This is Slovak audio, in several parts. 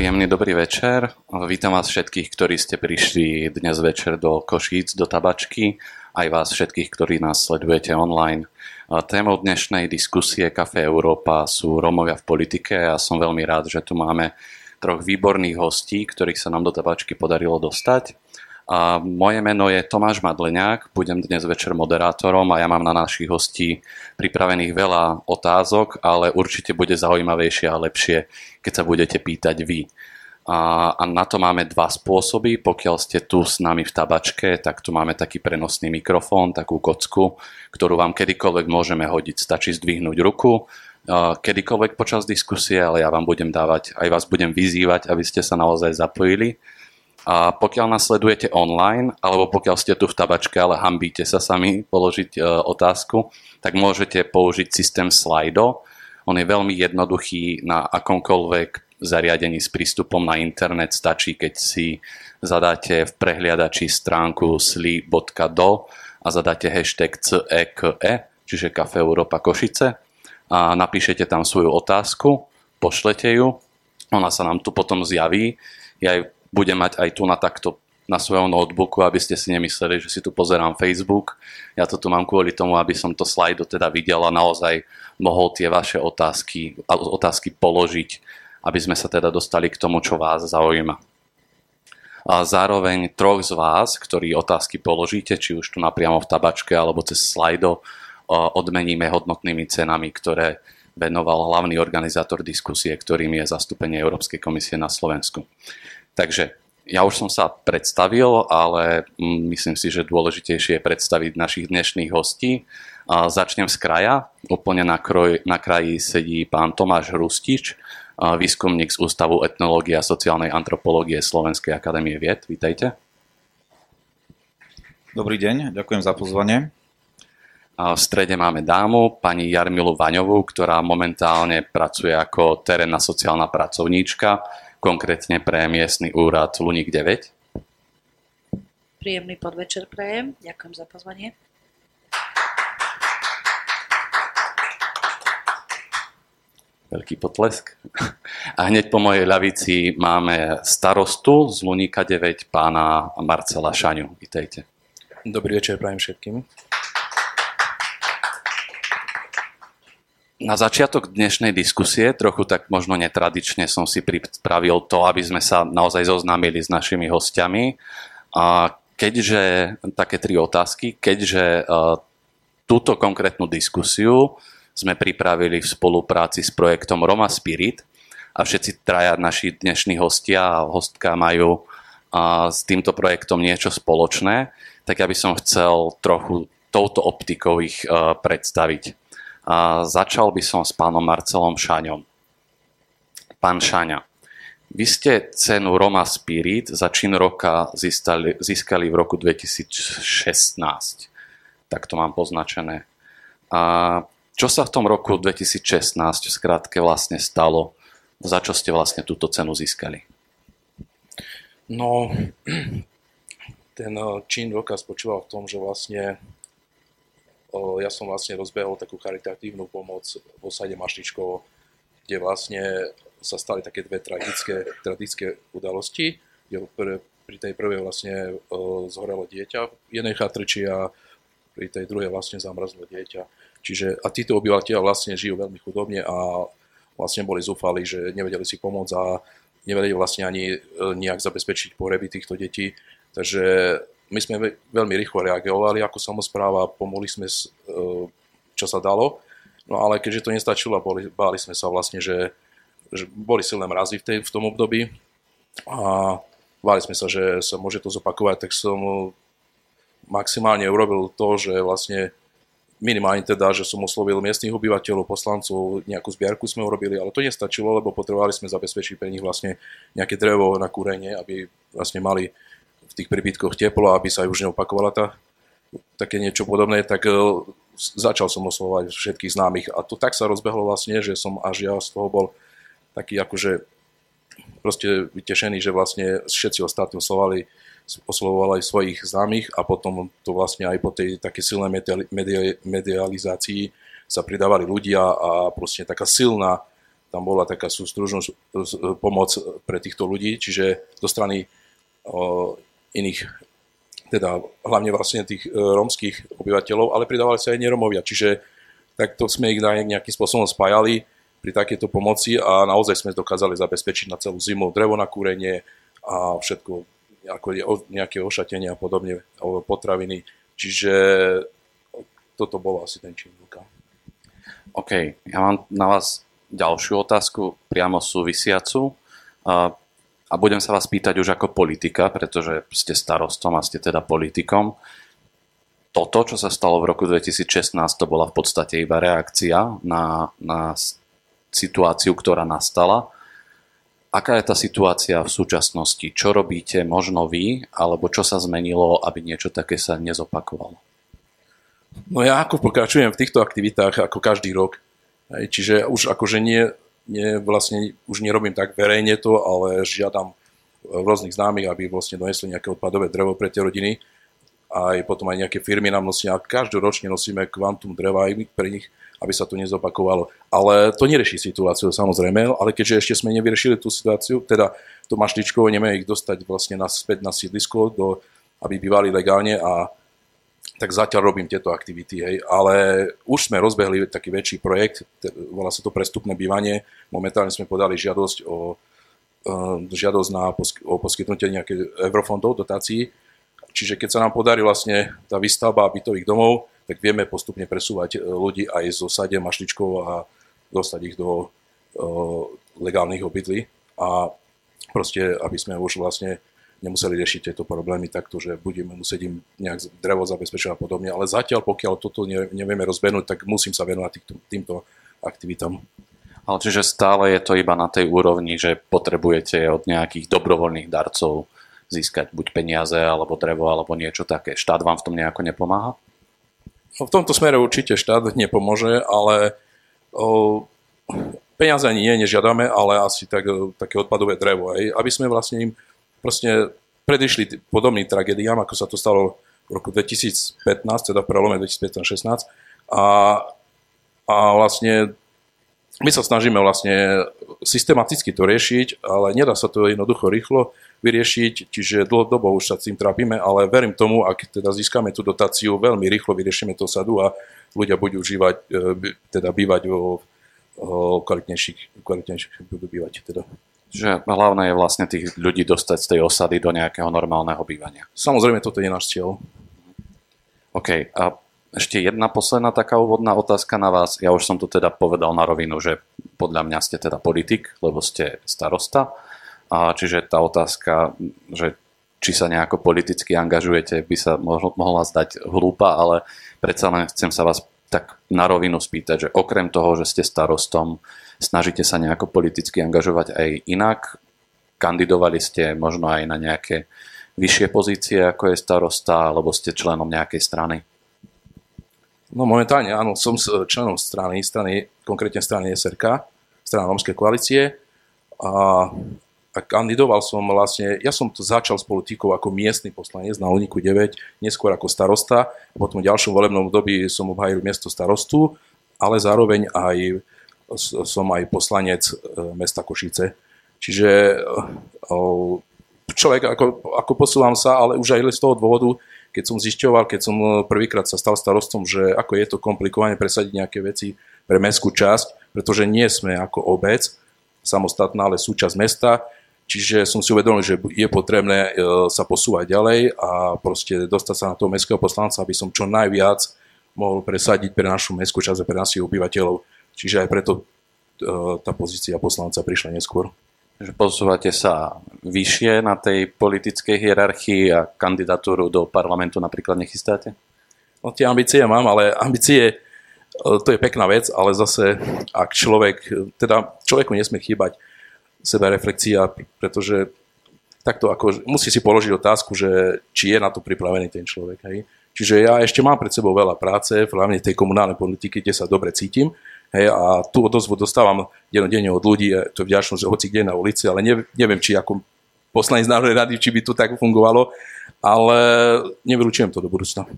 Príjemný dobrý večer. Vítam vás všetkých, ktorí ste prišli dnes večer do Košíc, do Tabačky, aj vás všetkých, ktorí nás sledujete online. Témou dnešnej diskusie Café Európa sú Romovia v politike a som veľmi rád, že tu máme troch výborných hostí, ktorých sa nám do Tabačky podarilo dostať. A moje meno je Tomáš Madleňák, budem dnes večer moderátorom a ja mám na našich hostí pripravených veľa otázok, ale určite bude zaujímavejšie a lepšie, keď sa budete pýtať vy. A, a na to máme dva spôsoby. Pokiaľ ste tu s nami v tabačke, tak tu máme taký prenosný mikrofón, takú kocku, ktorú vám kedykoľvek môžeme hodiť. Stačí zdvihnúť ruku, kedykoľvek počas diskusie, ale ja vám budem dávať, aj vás budem vyzývať, aby ste sa naozaj zapojili a pokiaľ nás sledujete online, alebo pokiaľ ste tu v tabačke, ale hambíte sa sami položiť e, otázku, tak môžete použiť systém Slido. On je veľmi jednoduchý na akomkoľvek zariadení s prístupom na internet. Stačí, keď si zadáte v prehliadači stránku sli.do a zadáte hashtag CEKE, e, čiže Kafe Európa Košice a napíšete tam svoju otázku, pošlete ju, ona sa nám tu potom zjaví. Ja ju budem mať aj tu na takto na svojom notebooku, aby ste si nemysleli, že si tu pozerám Facebook. Ja to tu mám kvôli tomu, aby som to slajdo teda videl a naozaj mohol tie vaše otázky, otázky položiť, aby sme sa teda dostali k tomu, čo vás zaujíma. A zároveň troch z vás, ktorí otázky položíte, či už tu napriamo v tabačke alebo cez slajdo, odmeníme hodnotnými cenami, ktoré venoval hlavný organizátor diskusie, ktorým je zastúpenie Európskej komisie na Slovensku. Takže ja už som sa predstavil, ale mm, myslím si, že dôležitejšie je predstaviť našich dnešných hostí. Začnem z kraja. Úplne na, kroj, na kraji sedí pán Tomáš Hrustič, výskumník z Ústavu etnológie a sociálnej antropológie Slovenskej akadémie vied. Vítajte. Dobrý deň, ďakujem za pozvanie. V strede máme dámu, pani Jarmilu Vaňovú, ktorá momentálne pracuje ako terénna sociálna pracovníčka konkrétne pre miestny úrad Luník 9. Príjemný podvečer prejem. Ďakujem za pozvanie. Veľký potlesk. A hneď po mojej ľavici máme starostu z Luníka 9, pána Marcela Šaňu. Vítejte. Dobrý večer prajem všetkým. Na začiatok dnešnej diskusie, trochu tak možno netradične som si pripravil to, aby sme sa naozaj zoznámili s našimi hostiami. A keďže, také tri otázky, keďže uh, túto konkrétnu diskusiu sme pripravili v spolupráci s projektom Roma Spirit a všetci traja naši dnešní hostia a hostka majú s týmto projektom niečo spoločné, tak ja by som chcel trochu touto optikou ich uh, predstaviť. A začal by som s pánom Marcelom Šaňom. Pán Šaňa, vy ste cenu Roma Spirit za čin roka získali, získali v roku 2016. Tak to mám poznačené. A čo sa v tom roku 2016 v skratke vlastne stalo? Za čo ste vlastne túto cenu získali? No, ten eh, čin roka spočíval v tom, že vlastne ja som vlastne rozbehol takú charitatívnu pomoc v osade Mašličkovo, kde vlastne sa stali také dve tragické, tragické udalosti, pri tej prvej vlastne zhorelo dieťa v jednej chatriči a pri tej druhej vlastne zamrzlo dieťa. Čiže, a títo obyvateľia vlastne žijú veľmi chudobne a vlastne boli zúfali, že nevedeli si pomôcť a nevedeli vlastne ani e, nejak zabezpečiť pohreby týchto detí. Takže my sme veľmi rýchlo reagovali ako samozpráva, pomohli sme, e, čo sa dalo, no ale keďže to nestačilo, boli, báli sme sa vlastne, že, že boli silné mrazy v, tej, v tom období a báli sme sa, že sa môže to zopakovať, tak som maximálne urobil to, že vlastne minimálne teda, že som oslovil miestnych obyvateľov, poslancov, nejakú zbierku sme urobili, ale to nestačilo, lebo potrebovali sme zabezpečiť pre nich vlastne nejaké drevo na kúrenie, aby vlastne mali tých príbytkoch teplo, aby sa už neopakovala tá, také niečo podobné, tak e, začal som oslovať všetkých známych. A to tak sa rozbehlo vlastne, že som až ja z toho bol taký akože proste vytešený, že vlastne všetci ostatní oslovali, oslovovali svojich známych a potom to vlastne aj po tej také silnej medializácii sa pridávali ľudia a proste taká silná tam bola taká sústružná pomoc pre týchto ľudí, čiže zo strany iných, teda hlavne vlastne tých e, rómskych obyvateľov, ale pridávali sa aj neromovia, čiže takto sme ich nejakým spôsobom spájali pri takéto pomoci a naozaj sme dokázali zabezpečiť na celú zimu drevo na kúrenie a všetko, ako je nejaké ošatenie a podobne, potraviny. Čiže toto bolo asi ten čin OK, ja mám na vás ďalšiu otázku, priamo súvisiacu. A, a budem sa vás pýtať už ako politika, pretože ste starostom a ste teda politikom. Toto, čo sa stalo v roku 2016, to bola v podstate iba reakcia na, na situáciu, ktorá nastala. Aká je tá situácia v súčasnosti? Čo robíte možno vy, alebo čo sa zmenilo, aby niečo také sa nezopakovalo? No ja ako pokračujem v týchto aktivitách ako každý rok. Čiže už akože nie, nie, vlastne už nerobím tak verejne to, ale žiadam rôznych známych, aby vlastne donesli nejaké odpadové drevo pre tie rodiny. Aj potom aj nejaké firmy nám nosia. Každoročne nosíme kvantum dreva aj pre nich, aby sa to nezopakovalo. Ale to nerieši situáciu samozrejme, ale keďže ešte sme nevyriešili tú situáciu, teda to mašličkovo nemáme ich dostať vlastne naspäť na sídlisko, do, aby bývali legálne a tak zatiaľ robím tieto aktivity, hej. ale už sme rozbehli taký väčší projekt, volá sa to prestupné bývanie, momentálne sme podali žiadosť o, žiadosť na o poskytnutie nejakých eurofondov, dotácií, čiže keď sa nám podarí vlastne tá výstavba bytových domov, tak vieme postupne presúvať e, ľudí aj zo sade mašličkov a dostať ich do uh, legálnych obydlí. A proste, aby sme už vlastne nemuseli riešiť tieto problémy takto, že budeme musieť im nejak drevo zabezpečiť a podobne. Ale zatiaľ, pokiaľ toto nevieme rozbehnúť, tak musím sa venovať týmto, týmto aktivitám. Ale čiže stále je to iba na tej úrovni, že potrebujete od nejakých dobrovoľných darcov získať buď peniaze, alebo drevo, alebo niečo také. Štát vám v tom nejako nepomáha? No, v tomto smere určite štát nepomôže, ale o, peniaze ani nie, nežiadame, ale asi tak, také odpadové drevo, aj, aby sme vlastne im proste predišli podobným tragédiám, ako sa to stalo v roku 2015, teda v prelome 2015-16 a, a vlastne my sa snažíme vlastne systematicky to riešiť, ale nedá sa to jednoducho rýchlo vyriešiť, čiže dlhodobo už sa tým trápime, ale verím tomu, ak teda získame tú dotáciu, veľmi rýchlo vyriešime to sadu a ľudia budú užívať, e, teda bývať vo kvalitnejších, kvalitnejších budú bývať. Teda. Že hlavné je vlastne tých ľudí dostať z tej osady do nejakého normálneho bývania. Samozrejme, toto je náš cieľ. OK. A ešte jedna posledná taká úvodná otázka na vás. Ja už som to teda povedal na rovinu, že podľa mňa ste teda politik, lebo ste starosta. A čiže tá otázka, že či sa nejako politicky angažujete, by sa mohla zdať hlúpa, ale predsa len chcem sa vás tak na rovinu spýtať, že okrem toho, že ste starostom, Snažíte sa nejako politicky angažovať aj inak? Kandidovali ste možno aj na nejaké vyššie pozície, ako je starosta, alebo ste členom nejakej strany? No momentálne áno, som členom strany, strany konkrétne strany SRK, strana Rómskej koalície a, a kandidoval som vlastne, ja som to začal s politikou ako miestny poslanec na Uniku 9, neskôr ako starosta, potom v ďalšom volebnom období som obhajil miesto starostu, ale zároveň aj som aj poslanec e, mesta Košice. Čiže e, človek, ako, ako posúvam sa, ale už aj z toho dôvodu, keď som zisťoval, keď som prvýkrát sa stal starostom, že ako je to komplikované presadiť nejaké veci pre mestskú časť, pretože nie sme ako obec samostatná, ale súčasť mesta, čiže som si uvedomil, že je potrebné e, sa posúvať ďalej a proste dostať sa na toho mestského poslanca, aby som čo najviac mohol presadiť pre našu mestskú časť a pre našich obyvateľov. Čiže aj preto e, tá pozícia poslanca prišla neskôr. Že posúvate sa vyššie na tej politickej hierarchii a kandidatúru do parlamentu napríklad nechystáte? No tie ambície mám, ale ambície e, to je pekná vec, ale zase ak človek, teda človeku nesmie chýbať seba reflexia, pretože takto ako, musí si položiť otázku, že či je na to pripravený ten človek. Hej. Čiže ja ešte mám pred sebou veľa práce, hlavne tej komunálnej politiky, kde sa dobre cítim, Hej, a tú odozvu dostávam dennodenne od ľudí, to vďačnosť, hoci kde na ulici, ale neviem, či ako poslanec Národnej rady, či by to tak fungovalo, ale nevylučujem to do budúcna.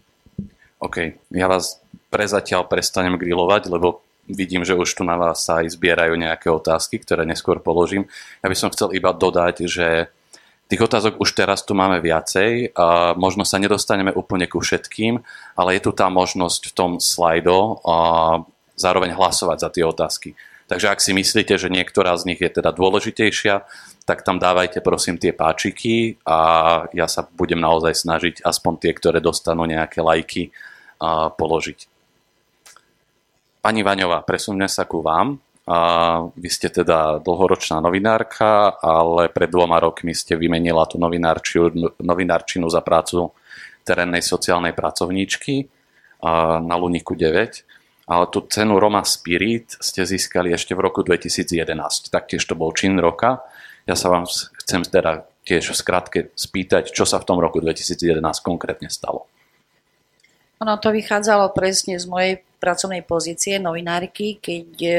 OK, ja vás prezatiaľ prestanem grilovať, lebo vidím, že už tu na vás sa aj zbierajú nejaké otázky, ktoré neskôr položím. Ja by som chcel iba dodať, že tých otázok už teraz tu máme viacej. A možno sa nedostaneme úplne ku všetkým, ale je tu tá možnosť v tom slajdo a zároveň hlasovať za tie otázky. Takže ak si myslíte, že niektorá z nich je teda dôležitejšia, tak tam dávajte prosím tie páčiky a ja sa budem naozaj snažiť aspoň tie, ktoré dostanú nejaké lajky, položiť. Pani Vaňová, presuňme sa ku vám. A vy ste teda dlhoročná novinárka, ale pred dvoma rokmi ste vymenila tú novinárčinu za prácu terénnej sociálnej pracovníčky na Luniku 9. Ale tú cenu Roma Spirit ste získali ešte v roku 2011. Taktiež to bol čin roka. Ja sa vám chcem teda tiež v skratke spýtať, čo sa v tom roku 2011 konkrétne stalo. Ono to vychádzalo presne z mojej pracovnej pozície novinárky, keď e,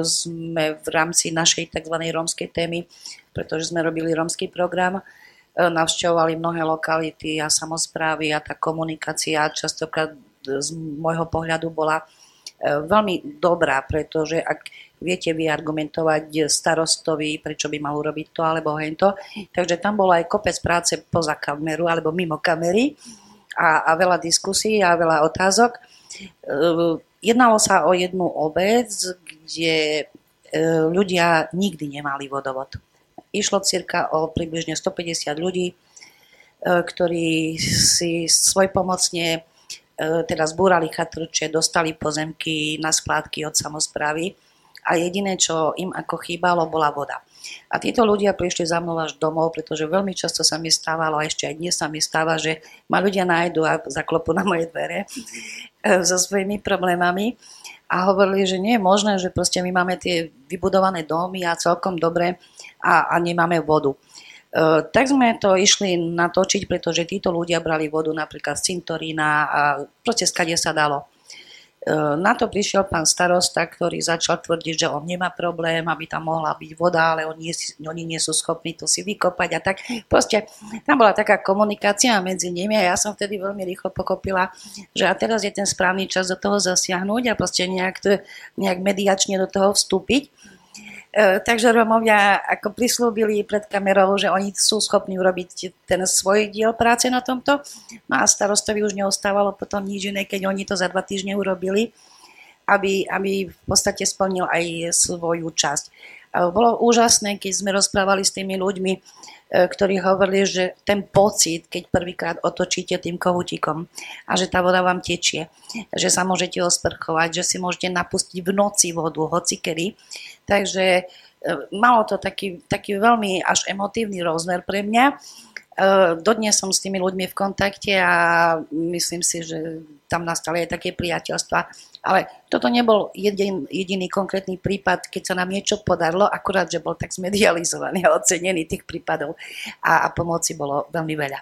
sme v rámci našej tzv. rómskej témy, pretože sme robili rómsky program, e, navštevovali mnohé lokality a samozprávy a tá komunikácia častokrát z môjho pohľadu bola e, veľmi dobrá, pretože ak viete vyargumentovať starostovi, prečo by mal urobiť to alebo hento, takže tam bolo aj kopec práce poza kameru alebo mimo kamery a, a veľa diskusí a veľa otázok. E, jednalo sa o jednu obec, kde e, ľudia nikdy nemali vodovod. Išlo cirka o približne 150 ľudí, e, ktorí si svojpomocne teda zbúrali chatrče, dostali pozemky na skládky od samozprávy a jediné, čo im ako chýbalo, bola voda. A títo ľudia prišli za mnou až domov, pretože veľmi často sa mi stávalo, a ešte aj dnes sa mi stáva, že ma ľudia nájdu a zaklopu na moje dvere eh, so svojimi problémami a hovorili, že nie je možné, že proste my máme tie vybudované domy a celkom dobre a, a nemáme vodu. Uh, tak sme to išli natočiť, pretože títo ľudia brali vodu napríklad z cintorína a proste skade sa dalo. E, na to prišiel pán starosta, ktorý začal tvrdiť, že on nemá problém, aby tam mohla byť voda, ale oni, oni nie sú schopní to si vykopať a tak. Proste tam bola taká komunikácia medzi nimi a ja som vtedy veľmi rýchlo pochopila, že a teraz je ten správny čas do toho zasiahnuť a proste nejak, nejak mediačne do toho vstúpiť. E, takže Romovia ako prislúbili pred kamerou, že oni sú schopní urobiť ten svoj diel práce na tomto. No a starostovi už neostávalo potom nič iné, keď oni to za dva týždne urobili, aby, aby v podstate splnil aj svoju časť. Bolo úžasné, keď sme rozprávali s tými ľuďmi, E, ktorí hovorili, že ten pocit, keď prvýkrát otočíte tým kohútikom a že tá voda vám tečie, že sa môžete osprchovať, že si môžete napustiť v noci vodu, hoci kedy. Takže e, malo to taký, taký veľmi až emotívny rozmer pre mňa. E, dodnes som s tými ľuďmi v kontakte a myslím si, že tam nastali aj také priateľstva ale toto nebol jedin, jediný konkrétny prípad, keď sa nám niečo podarilo, akurát, že bol tak zmedializovaný a ocenený tých prípadov a, a pomoci bolo veľmi veľa.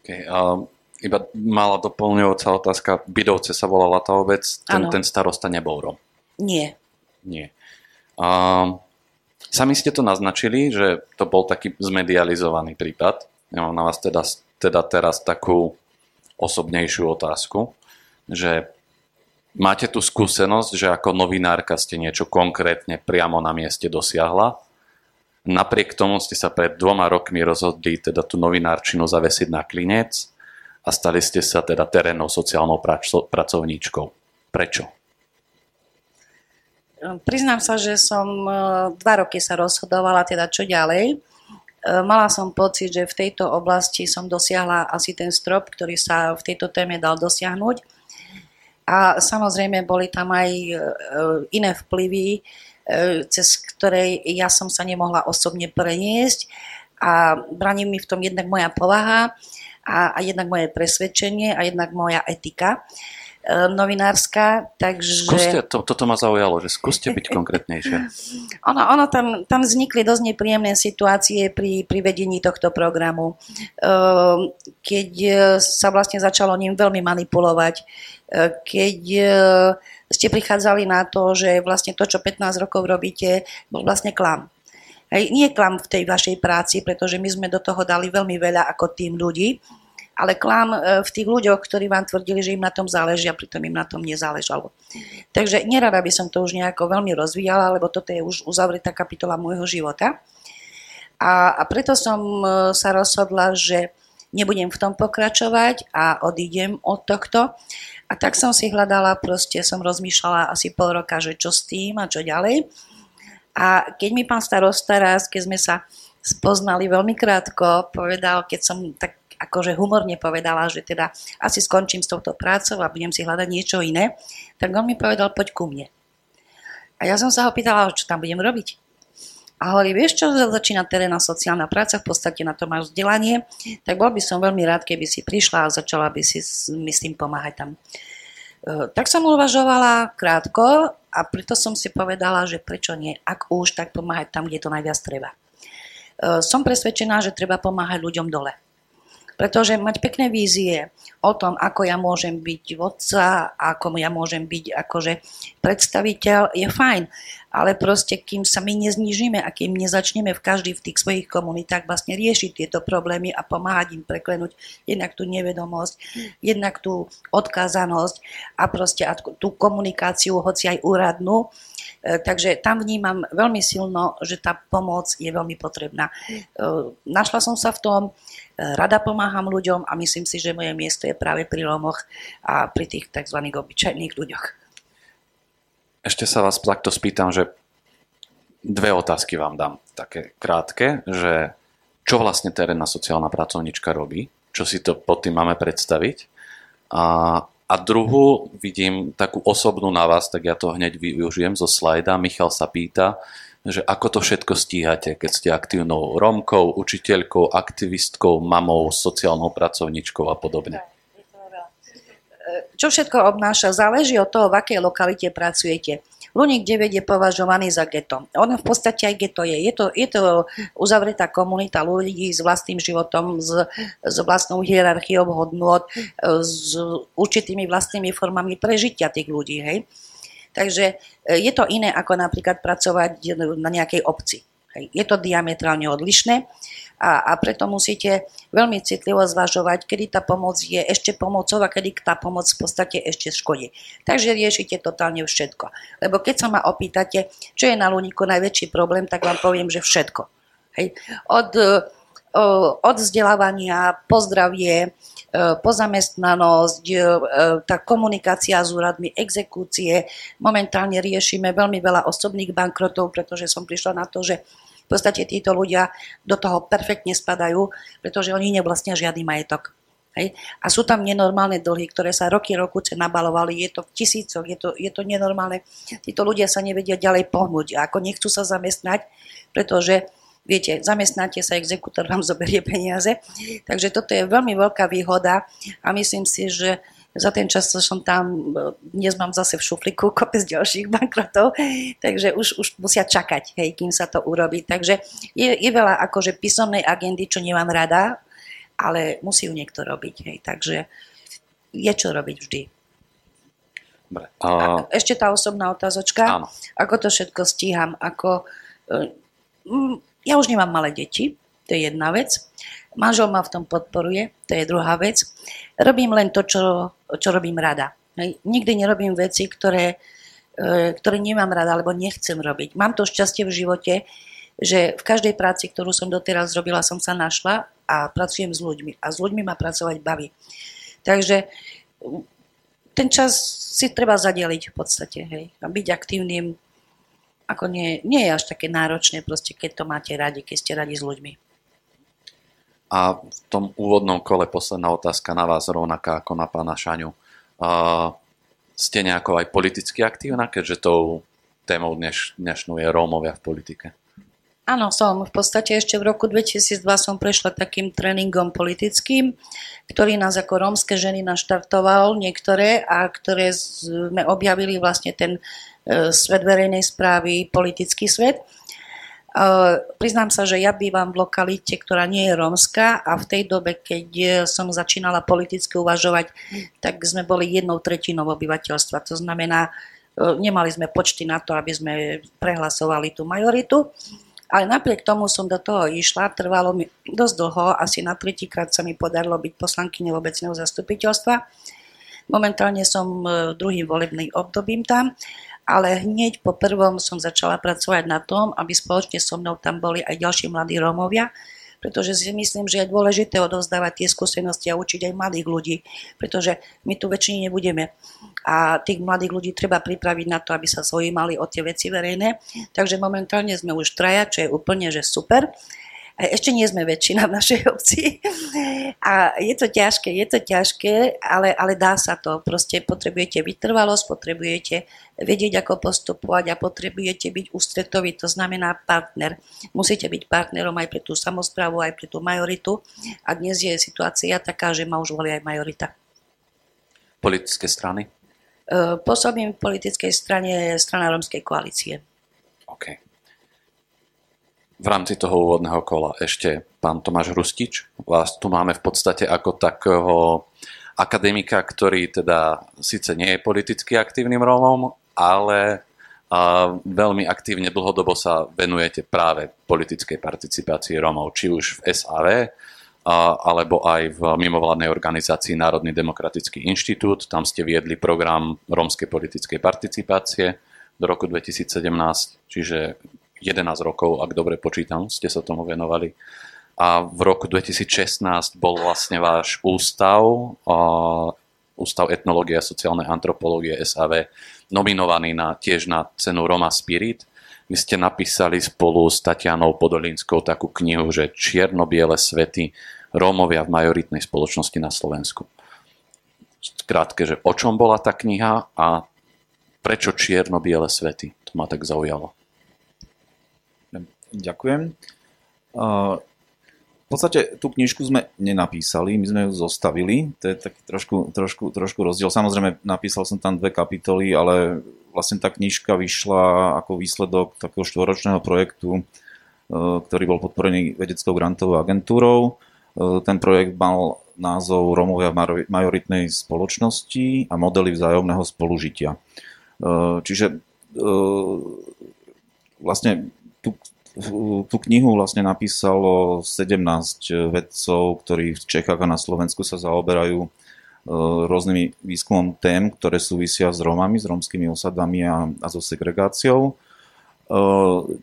Okay, uh, iba mala doplňujúca otázka. Bydovce sa volala tá obec, ten, ten starosta nebol Rom. Nie. Nie. Uh, sami ste to naznačili, že to bol taký zmedializovaný prípad. Ja mám na vás teda, teda teraz takú osobnejšiu otázku, že Máte tu skúsenosť, že ako novinárka ste niečo konkrétne priamo na mieste dosiahla. Napriek tomu ste sa pred dvoma rokmi rozhodli teda tú novinárčinu zavesiť na klinec a stali ste sa teda terénnou sociálnou pracovníčkou. Prečo? Priznám sa, že som e, dva roky sa rozhodovala teda čo ďalej. E, mala som pocit, že v tejto oblasti som dosiahla asi ten strop, ktorý sa v tejto téme dal dosiahnuť a samozrejme boli tam aj e, iné vplyvy, e, cez ktoré ja som sa nemohla osobne preniesť. A braní mi v tom jednak moja povaha a, a jednak moje presvedčenie a jednak moja etika. e, novinárska, takže... Skúste, to, toto ma zaujalo, že skúste byť konkrétnejšie. ono, ono tam, tam vznikli dosť nepríjemné situácie pri, pri vedení tohto programu, keď sa vlastne začalo ním veľmi manipulovať keď e, ste prichádzali na to, že vlastne to, čo 15 rokov robíte, bol vlastne klam. Hej, nie klam v tej vašej práci, pretože my sme do toho dali veľmi veľa ako tým ľudí, ale klam e, v tých ľuďoch, ktorí vám tvrdili, že im na tom záleží a pritom im na tom nezáležalo. Takže nerada by som to už nejako veľmi rozvíjala, lebo toto je už uzavretá kapitola môjho života. A, a preto som e, sa rozhodla, že nebudem v tom pokračovať a odídem od tohto. A tak som si hľadala, proste som rozmýšľala asi pol roka, že čo s tým a čo ďalej. A keď mi pán starosta raz, keď sme sa spoznali veľmi krátko, povedal, keď som tak akože humorne povedala, že teda asi skončím s touto prácou a budem si hľadať niečo iné, tak on mi povedal, poď ku mne. A ja som sa ho pýtala, čo tam budem robiť. A hovorí, vieš čo, začína terénna sociálna práca, v podstate na to máš vzdelanie, tak bol by som veľmi rád, keby si prišla a začala by si mi s tým pomáhať tam. E, tak som uvažovala krátko a preto som si povedala, že prečo nie, ak už, tak pomáhať tam, kde to najviac treba. E, som presvedčená, že treba pomáhať ľuďom dole. Pretože mať pekné vízie o tom, ako ja môžem byť vodca, ako ja môžem byť akože predstaviteľ, je fajn. Ale proste, kým sa my neznižíme a kým nezačneme v každý v tých svojich komunitách vlastne riešiť tieto problémy a pomáhať im preklenúť jednak tú nevedomosť, jednak tú odkázanosť a proste tú komunikáciu, hoci aj úradnú, E, takže tam vnímam veľmi silno, že tá pomoc je veľmi potrebná. E, našla som sa v tom, rada pomáham ľuďom a myslím si, že moje miesto je práve pri Romoch a pri tých tzv. obyčajných ľuďoch. Ešte sa vás takto spýtam, že dve otázky vám dám, také krátke, že čo vlastne terénna sociálna pracovnička robí, čo si to pod tým máme predstaviť a a druhú vidím takú osobnú na vás, tak ja to hneď využijem zo slajda. Michal sa pýta, že ako to všetko stíhate, keď ste aktívnou Rómkou, učiteľkou, aktivistkou, mamou, sociálnou pracovničkou a podobne. Čo všetko obnáša, záleží od toho, v akej lokalite pracujete. Luník 9 je považovaný za geto. On v podstate aj geto je. Je to, je to uzavretá komunita ľudí s vlastným životom, s, s vlastnou hierarchiou hodnot, s určitými vlastnými formami prežitia tých ľudí. Hej? Takže e, je to iné ako napríklad pracovať na nejakej obci. Je to diametrálne odlišné a, a preto musíte veľmi citlivo zvažovať, kedy tá pomoc je ešte pomocou a kedy tá pomoc v podstate ešte škodí. Takže riešite totálne všetko. Lebo keď sa ma opýtate, čo je na ľudníku najväčší problém, tak vám poviem, že všetko. Hej. Od, od vzdelávania, pozdravie, pozamestnanosť, tá komunikácia s úradmi, exekúcie. Momentálne riešime veľmi veľa osobných bankrotov, pretože som prišla na to, že v podstate títo ľudia do toho perfektne spadajú, pretože oni nevlastnia žiadny majetok. Hej. A sú tam nenormálne dlhy, ktoré sa roky, rokuce nabalovali, je to v tisícoch, je to, je to nenormálne. Títo ľudia sa nevedia ďalej pohnúť ako nechcú sa zamestnať, pretože viete, zamestnáte sa, exekútor vám zoberie peniaze. Takže toto je veľmi veľká výhoda a myslím si, že za ten čas, čo som tam, dnes mám zase v šufliku kopec ďalších bankrotov, takže už, už musia čakať, hej, kým sa to urobí. Takže je, je veľa akože písomnej agendy, čo nemám rada, ale musí ju niekto robiť, hej, takže je čo robiť vždy. Dobre. A ešte tá osobná otázočka, áno. ako to všetko stíham, ako... E, ja už nemám malé deti, to je jedna vec. Manžel ma v tom podporuje, to je druhá vec. Robím len to, čo, čo robím rada. Nikdy nerobím veci, ktoré, e, ktoré nemám rada, alebo nechcem robiť. Mám to šťastie v živote, že v každej práci, ktorú som doteraz robila, som sa našla a pracujem s ľuďmi. A s ľuďmi ma pracovať baví. Takže ten čas si treba zadeliť v podstate, hej. A byť aktívnym, ako nie, nie je až také náročné, proste, keď to máte radi, keď ste radi s ľuďmi. A v tom úvodnom kole posledná otázka na vás rovnaká ako na pána Šaňu. Uh, ste nejako aj politicky aktívna, keďže tou témou dneš, dnešnú je Rómovia v politike? Áno, som. V podstate ešte v roku 2002 som prešla takým tréningom politickým, ktorý nás ako rómske ženy naštartoval niektoré a ktoré sme objavili vlastne ten e, svet verejnej správy, politický svet. Uh, priznám sa, že ja bývam v lokalite, ktorá nie je rómska a v tej dobe, keď e, som začínala politicky uvažovať, tak sme boli jednou tretinou obyvateľstva. To znamená, uh, nemali sme počty na to, aby sme prehlasovali tú majoritu. Ale napriek tomu som do toho išla, trvalo mi dosť dlho, asi na tretíkrát sa mi podarilo byť poslankyňou obecného zastupiteľstva. Momentálne som e, druhým volebným obdobím tam, ale hneď po prvom som začala pracovať na tom, aby spoločne so mnou tam boli aj ďalší mladí Rómovia, pretože si myslím, že je dôležité odovzdávať tie skúsenosti a učiť aj mladých ľudí, pretože my tu väčšine nebudeme. A tých mladých ľudí treba pripraviť na to, aby sa zaujímali o tie veci verejné. Takže momentálne sme už traja, čo je úplne že super. Ešte nie sme väčšina v našej obci. A je to ťažké, je to ťažké, ale, ale dá sa to. Proste potrebujete vytrvalosť, potrebujete vedieť, ako postupovať a potrebujete byť ústretový, to znamená partner. Musíte byť partnerom aj pre tú samozprávu, aj pre tú majoritu. A dnes je situácia taká, že ma už volí aj majorita. Politické strany? E, pôsobím v politickej strane strana Rómskej koalície. Okay v rámci toho úvodného kola ešte pán Tomáš Hrustič. Vás tu máme v podstate ako takého akademika, ktorý teda síce nie je politicky aktívnym Rómom, ale a veľmi aktívne dlhodobo sa venujete práve politickej participácii Rómov, či už v SAV, alebo aj v mimovládnej organizácii Národný demokratický inštitút. Tam ste viedli program rómskej politickej participácie do roku 2017, čiže 11 rokov, ak dobre počítam, ste sa tomu venovali. A v roku 2016 bol vlastne váš ústav, uh, Ústav etnológie a sociálnej antropológie SAV, nominovaný na, tiež na cenu Roma Spirit. Vy ste napísali spolu s Tatianou Podolinskou takú knihu, že Čierno-biele svety Rómovia v majoritnej spoločnosti na Slovensku. Krátke, že o čom bola tá kniha a prečo čierno-biele svety? To ma tak zaujalo. Ďakujem. V podstate tú knižku sme nenapísali, my sme ju zostavili, to je taký trošku, trošku, trošku rozdiel. Samozrejme, napísal som tam dve kapitoly, ale vlastne tá knižka vyšla ako výsledok takého štvoročného projektu, e, ktorý bol podporený vedeckou grantovou agentúrou. E, ten projekt mal názov Romovia v majoritnej spoločnosti a modely vzájomného spolužitia. E, čiže vlastne tú, tú knihu vlastne napísalo 17 vedcov, ktorí v Čechách a na Slovensku sa zaoberajú e, rôznymi výskumom tém, ktoré súvisia s Rómami, s rómskymi osadami a, a so segregáciou. E,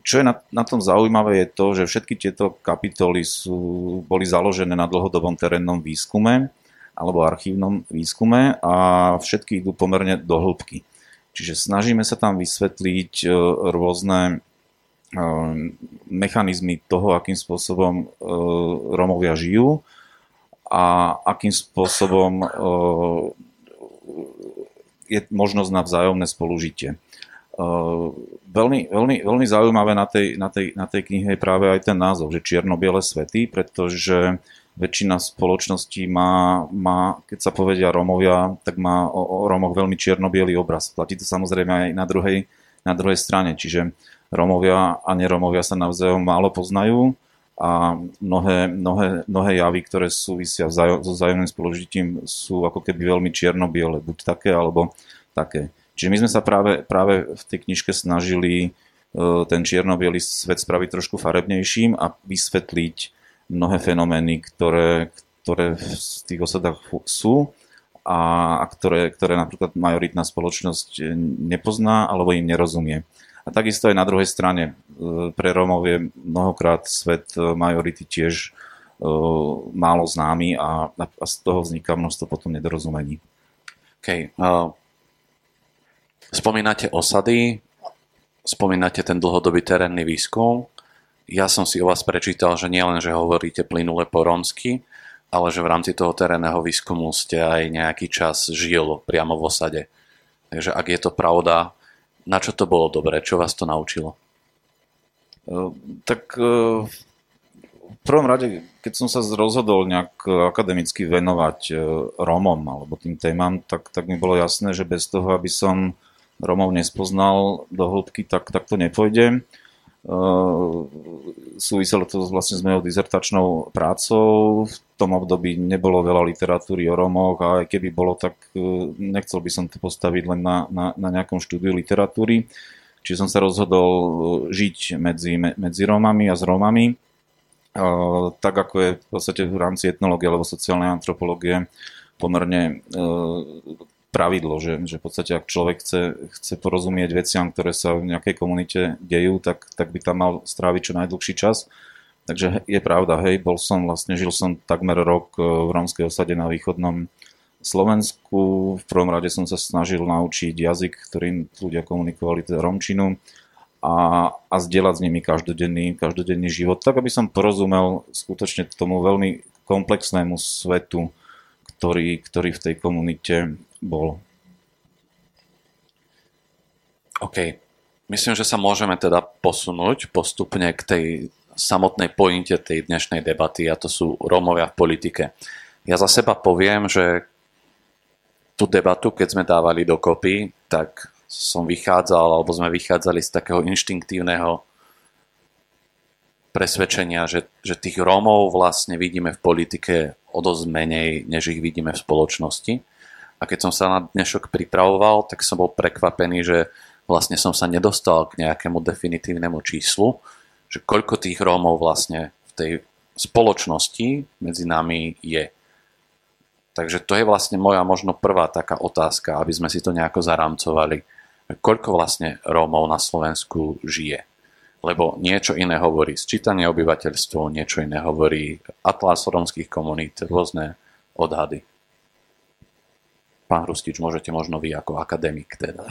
čo je na, na tom zaujímavé je to, že všetky tieto kapitoly sú, boli založené na dlhodobom terénnom výskume alebo archívnom výskume a všetky idú pomerne do hĺbky. Čiže snažíme sa tam vysvetliť rôzne mechanizmy toho, akým spôsobom ehm, Romovia žijú a akým spôsobom ehm, je možnosť na vzájomné spolužitie. Veľmi, veľmi, veľmi zaujímavé na tej, na, tej, na tej knihe je práve aj ten názov, že čierno-biele svety, pretože väčšina spoločností má, má, keď sa povedia Romovia, tak má o, o Romoch veľmi čierno obraz. Platí to samozrejme aj na druhej, na druhej strane, čiže Romovia a neromovia sa navzájom málo poznajú a mnohé, mnohé, mnohé javy, ktoré súvisia so vzájomným spoložitím sú ako keby veľmi čierno-biele, buď také alebo také. Čiže my sme sa práve, práve v tej knižke snažili e, ten čierno svet spraviť trošku farebnejším a vysvetliť mnohé fenomény, ktoré, ktoré v tých osadách sú a, a ktoré, ktoré napríklad majoritná spoločnosť nepozná alebo im nerozumie. A takisto aj na druhej strane e, pre Rómov je mnohokrát svet e, majority tiež e, málo známy a, a z toho vzniká množstvo potom nedorozumení. Uh, spomínate osady, spomínate ten dlhodobý terénny výskum. Ja som si o vás prečítal, že nielen, že hovoríte plynule po rómsky, ale že v rámci toho terénneho výskumu ste aj nejaký čas žil priamo v osade. Takže ak je to pravda, na čo to bolo dobré? Čo vás to naučilo? E, tak e, v prvom rade, keď som sa rozhodol nejak akademicky venovať e, Rómom alebo tým témam, tak, tak mi bolo jasné, že bez toho, aby som Rómov nespoznal do hĺbky, tak, tak to nepôjde. Uh, súviselo to vlastne s mojou dizertačnou prácou. V tom období nebolo veľa literatúry o Romoch a aj keby bolo, tak uh, nechcel by som to postaviť len na, na, na nejakom štúdiu literatúry. Čiže som sa rozhodol uh, žiť medzi, medzi Rómami a s Rómami. Tak ako je v podstate v rámci etnológie alebo sociálnej antropológie pomerne pravidlo, že, že v podstate ak človek chce, chce porozumieť veciam, ktoré sa v nejakej komunite dejú, tak, tak by tam mal stráviť čo najdlhší čas. Takže je pravda, hej, bol som vlastne, žil som takmer rok v rómskej osade na východnom Slovensku. V prvom rade som sa snažil naučiť jazyk, ktorým ľudia komunikovali, teda romčinu a, a zdieľať s nimi každodenný, každodenný život, tak aby som porozumel skutočne tomu veľmi komplexnému svetu, ktorý, ktorý v tej komunite bol. OK. Myslím, že sa môžeme teda posunúť postupne k tej samotnej pointe tej dnešnej debaty a to sú Rómovia v politike. Ja za seba poviem, že tú debatu, keď sme dávali dokopy, tak som vychádzal, alebo sme vychádzali z takého inštinktívneho presvedčenia, že, že tých Rómov vlastne vidíme v politike o dosť menej, než ich vidíme v spoločnosti. A keď som sa na dnešok pripravoval, tak som bol prekvapený, že vlastne som sa nedostal k nejakému definitívnemu číslu, že koľko tých Rómov vlastne v tej spoločnosti medzi nami je. Takže to je vlastne moja možno prvá taká otázka, aby sme si to nejako zaramcovali koľko vlastne Rómov na Slovensku žije. Lebo niečo iné hovorí sčítanie obyvateľstvo, niečo iné hovorí atlas rómskych komunít, rôzne odhady. Pán Hrustič, môžete možno vy ako akademik teda.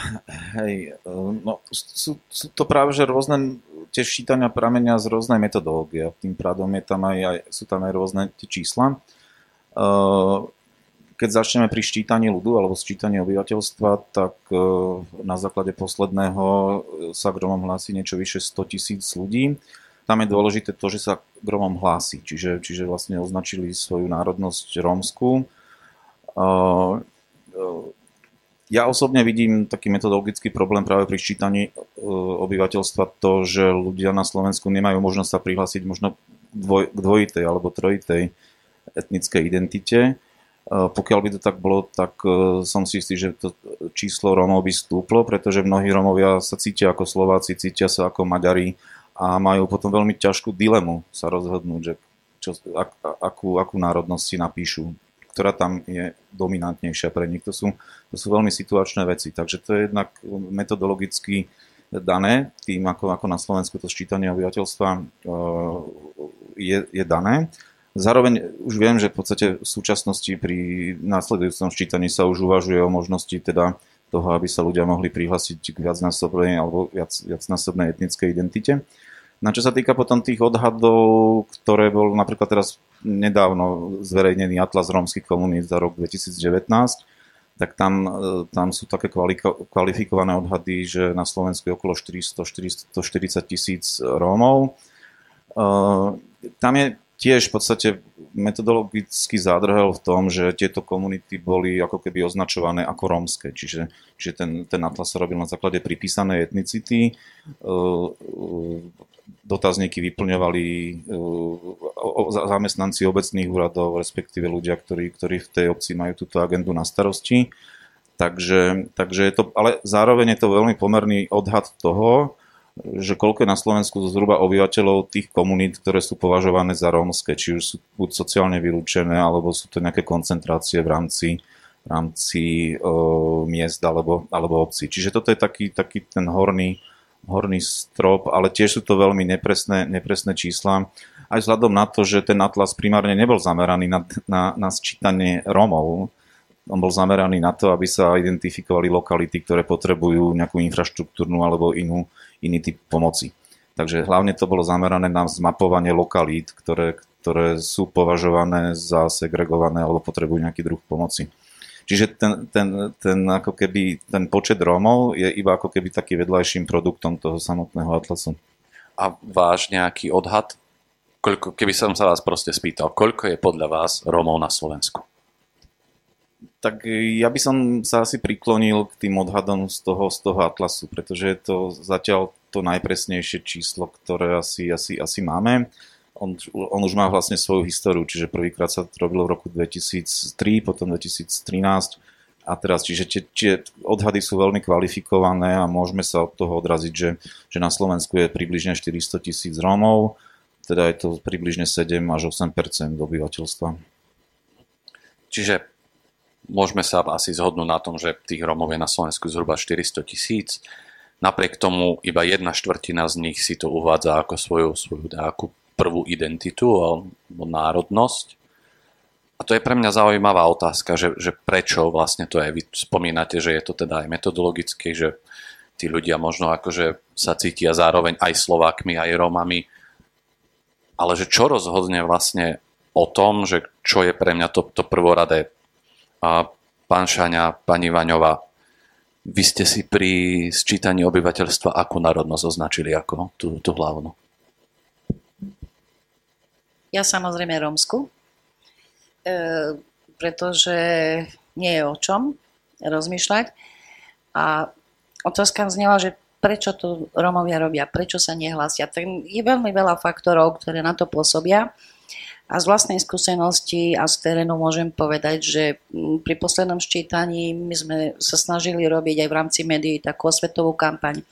Hej, no sú, sú to práve, že rôzne tie ščítania pramenia z rôznej metodológie. Tým prádom je tam aj, aj, sú tam aj rôzne tie čísla. Uh, keď začneme pri ščítaní ľudu alebo sčítaní obyvateľstva, tak e, na základe posledného sa gromom hlási niečo vyše 100 tisíc ľudí. Tam je dôležité to, že sa gromom hlási, čiže, čiže vlastne označili svoju národnosť rómsku. E, e, ja osobne vidím taký metodologický problém práve pri ščítaní obyvateľstva to, že ľudia na Slovensku nemajú možnosť sa prihlásiť možno k dvojitej alebo trojitej etnickej identite. Pokiaľ by to tak bolo, tak e, som si istý, že to číslo Rómov by stúplo, pretože mnohí Rómovia sa cítia ako Slováci, cítia sa ako Maďari a majú potom veľmi ťažkú dilemu sa rozhodnúť, že čo, ak, akú, akú národnosť si napíšu, ktorá tam je dominantnejšia pre nich. To sú, to sú veľmi situačné veci. Takže to je jednak metodologicky dané, tým ako, ako na Slovensku to sčítanie obyvateľstva e, je, je dané. Zároveň už viem, že v podstate v súčasnosti pri následujúcom ščítaní sa už uvažuje o možnosti teda toho, aby sa ľudia mohli prihlásiť k viacnásobnej alebo viac, viacnásobnej etnickej identite. Na čo sa týka potom tých odhadov, ktoré bol napríklad teraz nedávno zverejnený Atlas rómskych komunít za rok 2019, tak tam, e, tam sú také kvalifikované odhady, že na Slovensku je okolo 400-440 tisíc Rómov. E, tam je tiež v podstate metodologicky zádrhel v tom, že tieto komunity boli ako keby označované ako rómske, čiže, čiže ten, ten atlas sa robil na základe pripísanej etnicity, dotazníky vyplňovali zamestnanci obecných úradov, respektíve ľudia, ktorí, ktorí v tej obci majú túto agendu na starosti. Takže, takže je to, ale zároveň je to veľmi pomerný odhad toho, že koľko je na Slovensku zhruba obyvateľov tých komunít, ktoré sú považované za rómske, či už sú buď sociálne vylúčené, alebo sú to nejaké koncentrácie v rámci, v rámci uh, miest alebo, alebo obcí. Čiže toto je taký, taký ten horný, horný strop, ale tiež sú to veľmi nepresné, nepresné čísla. Aj vzhľadom na to, že ten atlas primárne nebol zameraný na, na, na sčítanie Rómov, on bol zameraný na to, aby sa identifikovali lokality, ktoré potrebujú nejakú infraštruktúrnu alebo inú, iný typ pomoci. Takže hlavne to bolo zamerané na zmapovanie lokalít, ktoré, ktoré sú považované za segregované alebo potrebujú nejaký druh pomoci. Čiže ten, ten, ten, ako keby, ten počet Rómov je iba ako keby taký vedľajším produktom toho samotného atlasu. A váš nejaký odhad? Koľko, keby som sa vás proste spýtal, koľko je podľa vás Rómov na Slovensku? tak ja by som sa asi priklonil k tým odhadom z toho, z toho atlasu, pretože je to zatiaľ to najpresnejšie číslo, ktoré asi, asi, asi máme. On, on už má vlastne svoju históriu, čiže prvýkrát sa to robilo v roku 2003, potom 2013 a teraz, čiže tie, tie odhady sú veľmi kvalifikované a môžeme sa od toho odraziť, že, že na Slovensku je približne 400 tisíc Rómov, teda je to približne 7 až 8% obyvateľstva. Čiže môžeme sa asi zhodnúť na tom, že tých Rómov je na Slovensku zhruba 400 tisíc. Napriek tomu iba jedna štvrtina z nich si to uvádza ako svoju, svoju nejakú prvú identitu alebo národnosť. A to je pre mňa zaujímavá otázka, že, že prečo vlastne to je. Vy spomínate, že je to teda aj metodologicky, že tí ľudia možno akože sa cítia zároveň aj Slovákmi, aj Rómami, ale že čo rozhodne vlastne o tom, že čo je pre mňa to, to prvoradé. A pán Šaňa, pani Vaňová, vy ste si pri sčítaní obyvateľstva akú národnosť označili ako tú, tú hlavnú? Ja samozrejme rómsku, e, pretože nie je o čom rozmýšľať. A otázka znela, že prečo to Rómovia robia, prečo sa nehlásia. Tak je veľmi veľa faktorov, ktoré na to pôsobia. A z vlastnej skúsenosti a z terénu môžem povedať, že mm, pri poslednom ščítaní my sme sa snažili robiť aj v rámci médií takú osvetovú kampaň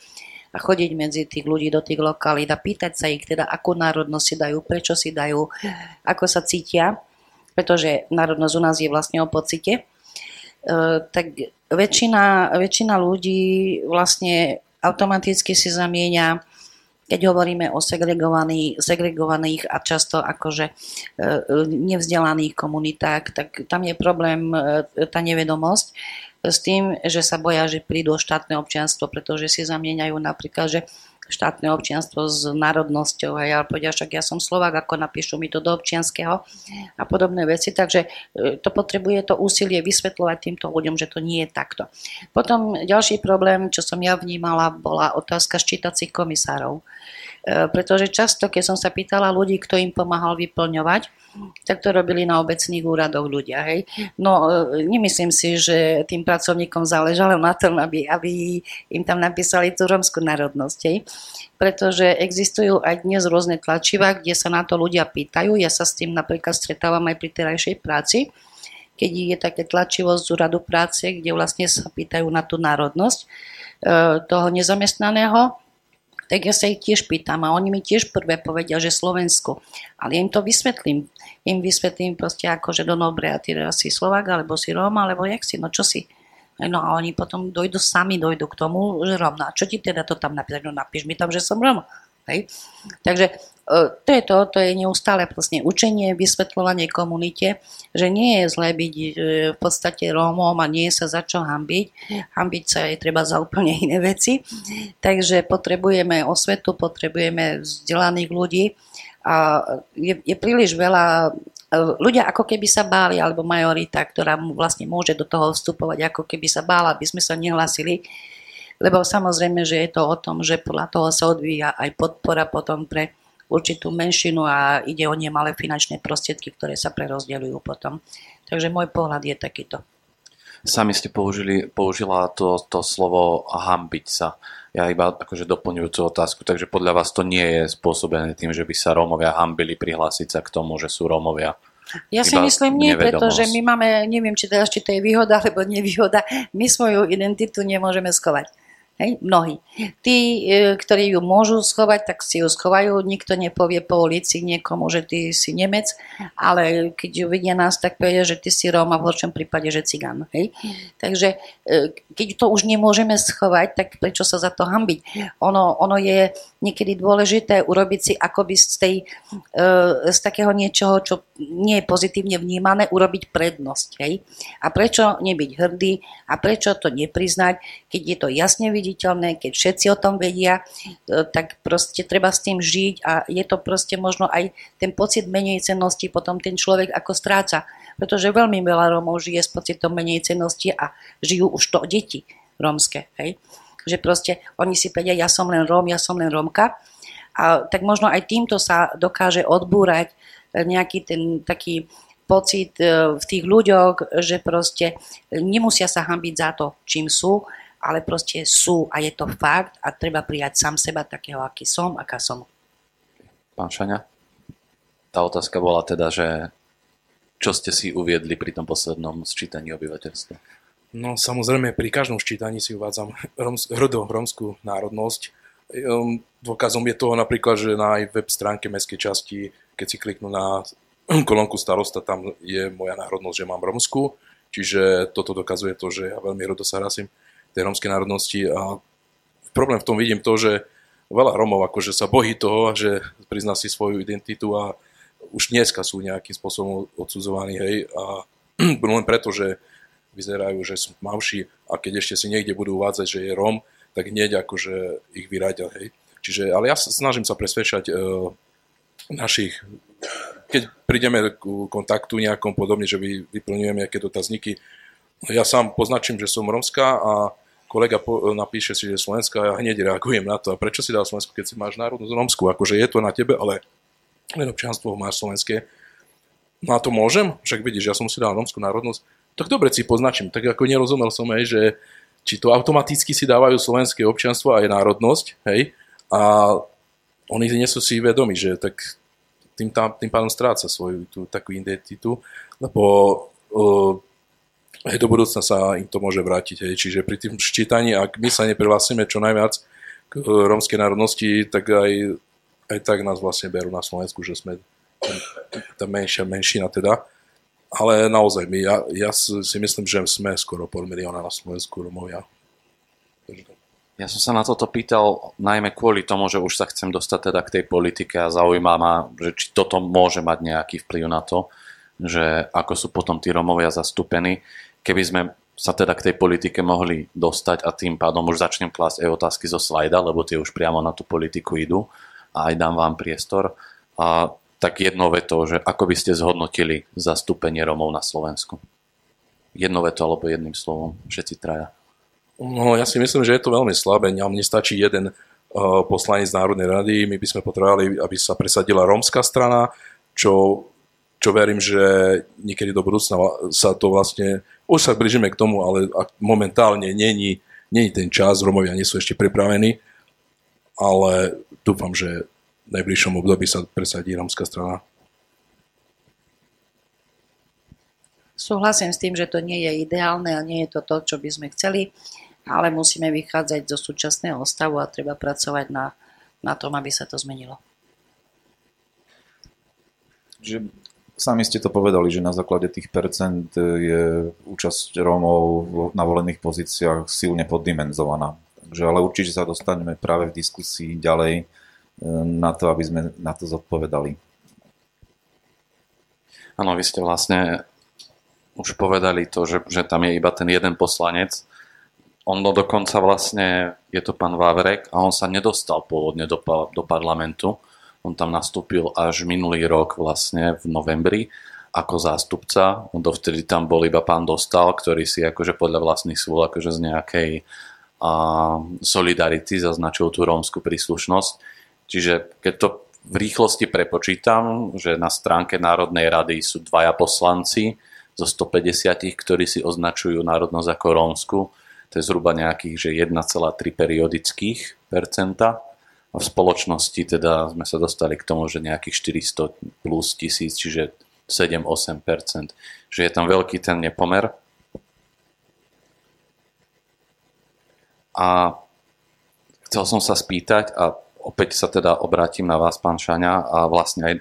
a chodiť medzi tých ľudí do tých lokalít a pýtať sa ich teda, akú národnosť si dajú, prečo si dajú, ako sa cítia, pretože národnosť u nás je vlastne o pocite. E, tak väčšina, väčšina ľudí vlastne automaticky si zamieňa keď hovoríme o segregovaných, segregovaných a často akože e, nevzdelaných komunitách, tak tam je problém e, tá nevedomosť s tým, že sa boja, že prídu o štátne občianstvo, pretože si zamieňajú napríklad, že štátne občianstvo s národnosťou a ja povedia, však ja som Slovak, ako napíšu mi to do občianského a podobné veci, takže e, to potrebuje to úsilie vysvetľovať týmto ľuďom, že to nie je takto. Potom ďalší problém, čo som ja vnímala, bola otázka ščítacích komisárov pretože často, keď som sa pýtala ľudí, kto im pomáhal vyplňovať, tak to robili na obecných úradoch ľudia. Hej. No, e, nemyslím si, že tým pracovníkom záležalo na tom, aby, aby im tam napísali tú romskú národnosť. Hej. Pretože existujú aj dnes rôzne tlačivá, kde sa na to ľudia pýtajú. Ja sa s tým napríklad stretávam aj pri terajšej práci, keď je také tlačivo z úradu práce, kde vlastne sa pýtajú na tú národnosť e, toho nezamestnaného tak ja sa ich tiež pýtam a oni mi tiež prvé povedia, že Slovensko. Ale ja im to vysvetlím. Im vysvetlím proste ako, že do dobre, a ty si Slovák, alebo si Róm, alebo jak si, no čo si. No a oni potom dojdu sami, dojdu k tomu, že Róm. No a čo ti teda to tam napísať? No napíš mi tam, že som Róm. Hej? Takže e, to je to, to je neustále vlastne učenie, vysvetľovanie komunite, že nie je zlé byť e, v podstate Rómom a nie je sa za čo hambiť. Hambiť sa je treba za úplne iné veci. Takže potrebujeme osvetu, potrebujeme vzdelaných ľudí a je, je príliš veľa e, ľudia ako keby sa báli, alebo majorita, ktorá vlastne môže do toho vstupovať, ako keby sa bála, aby sme sa nehlasili lebo samozrejme, že je to o tom, že podľa toho sa odvíja aj podpora potom pre určitú menšinu a ide o nemalé finančné prostriedky, ktoré sa prerozdeľujú potom. Takže môj pohľad je takýto. Sami ste použili, použila to, to slovo hambiť sa. Ja iba akože doplňujúcu otázku, takže podľa vás to nie je spôsobené tým, že by sa Rómovia hambili prihlásiť sa k tomu, že sú Rómovia. Ja si myslím nie, pretože my máme, neviem, či, teda, či to je výhoda alebo nevýhoda, my svoju identitu nemôžeme skovať. Hej, mnohí. Tí, e, ktorí ju môžu schovať, tak si ju schovajú. Nikto nepovie po ulici niekomu, že ty si Nemec, ale keď ju vidia nás, tak povedia, že ty si Róm v horšom prípade, že Cigán. Hej. Takže e, keď to už nemôžeme schovať, tak prečo sa za to hambiť? Ono, ono je niekedy dôležité urobiť si akoby z, tej, e, z takého niečoho, čo nie je pozitívne vnímané, urobiť prednosť. Hej? A prečo nebyť hrdý a prečo to nepriznať, keď je to jasne viditeľné, keď všetci o tom vedia, e, tak proste treba s tým žiť a je to proste možno aj ten pocit menej cennosti potom ten človek ako stráca. Pretože veľmi veľa Rómov žije s pocitom menej cennosti a žijú už to deti rómske. Hej? Že proste oni si povedia, ja som len Róm, ja som len Rómka. A tak možno aj týmto sa dokáže odbúrať e, nejaký ten taký pocit e, v tých ľuďoch, že proste nemusia sa hambiť za to, čím sú, ale proste sú a je to fakt a treba prijať sám seba takého, aký som, aká som. Pán Šania, tá otázka bola teda, že čo ste si uviedli pri tom poslednom sčítaní obyvateľstva? No samozrejme, pri každom ščítaní si uvádzam roms, hrdo rómskú národnosť. Um, dôkazom je toho napríklad, že na aj web stránke mestskej časti, keď si kliknú na kolónku starosta, tam je moja národnosť, že mám romskú. Čiže toto dokazuje to, že ja veľmi rado sa hlasím tej rómskej národnosti a problém v tom vidím to, že veľa Romov akože sa bojí toho, že prizná si svoju identitu a už dneska sú nejakým spôsobom odsudzovaní, hej, a len preto, že vyzerajú, že sú tmavší a keď ešte si niekde budú uvádzať, že je Rom, tak hneď akože ich vyradia, hej. Čiže, ale ja snažím sa presvedčať uh, našich, keď prídeme k kontaktu nejakom podobne, že vy, vyplňujeme nejaké dotazníky, ja sám poznačím, že som romská a kolega po, napíše si, že je Slovenská a ja hneď reagujem na to. A prečo si dal Slovensku, keď si máš národnú romskú? Akože je to na tebe, ale len občianstvo máš slovenské. No a to môžem? Však vidíš, ja som si dal romskú národnosť. Tak dobre si poznačím. Tak ako nerozumel som, hej, že či to automaticky si dávajú slovenské občianstvo a aj národnosť, hej, a oni nie sú si vedomi, že tak tým, tam, tým pádom stráca svoju tú takú identitu, lebo uh, do budúcna sa im to môže vrátiť. Hej. Čiže pri tým ščítaní, ak my sa neprihlásime čo najviac k rómskej národnosti, tak aj, aj tak nás vlastne berú na Slovensku, že sme tá menšia menšina teda. Ale naozaj, my, ja, ja si myslím, že sme skoro pol milióna na Slovensku Romovia. Ja som sa na toto pýtal najmä kvôli tomu, že už sa chcem dostať teda k tej politike a zaujíma ma, že či toto môže mať nejaký vplyv na to, že ako sú potom tí Romovia zastúpení. Keby sme sa teda k tej politike mohli dostať a tým pádom už začnem klásť aj otázky zo slajda, lebo tie už priamo na tú politiku idú a aj dám vám priestor. A tak jedno veto, že ako by ste zhodnotili zastúpenie Romov na Slovensku? Jedno veto alebo jedným slovom, všetci traja. No, ja si myslím, že je to veľmi slabé. Nám nestačí jeden uh, poslanec Národnej rady. My by sme potrebovali, aby sa presadila rómska strana, čo, čo verím, že niekedy do budúcna sa to vlastne... Už sa blížime k tomu, ale momentálne není, není ten čas. Romovia nie sú ešte pripravení, ale dúfam, že najbližšom období sa presadí rómska strana. Súhlasím s tým, že to nie je ideálne a nie je to to, čo by sme chceli ale musíme vychádzať zo súčasného stavu a treba pracovať na, na tom, aby sa to zmenilo. Že sami ste to povedali, že na základe tých percent je účasť Rómov na volených pozíciách silne poddimenzovaná. Takže, ale určite sa dostaneme práve v diskusii ďalej na to, aby sme na to zodpovedali. Áno, vy ste vlastne už povedali to, že, že tam je iba ten jeden poslanec, on dokonca vlastne, je to pán Vavrek a on sa nedostal pôvodne do, do parlamentu. On tam nastúpil až minulý rok vlastne v novembri ako zástupca. Dovtedy tam bol iba pán Dostal, ktorý si akože podľa vlastných súl akože z nejakej a, solidarity zaznačil tú rómsku príslušnosť. Čiže keď to v rýchlosti prepočítam, že na stránke Národnej rady sú dvaja poslanci zo 150, ktorí si označujú národnosť ako rómsku, to je zhruba nejakých že 1,3 periodických percenta. A v spoločnosti teda sme sa dostali k tomu, že nejakých 400 plus tisíc, čiže 7-8%. Že je tam veľký ten nepomer. A chcel som sa spýtať, a opäť sa teda obrátim na vás, pán Šaňa, a vlastne aj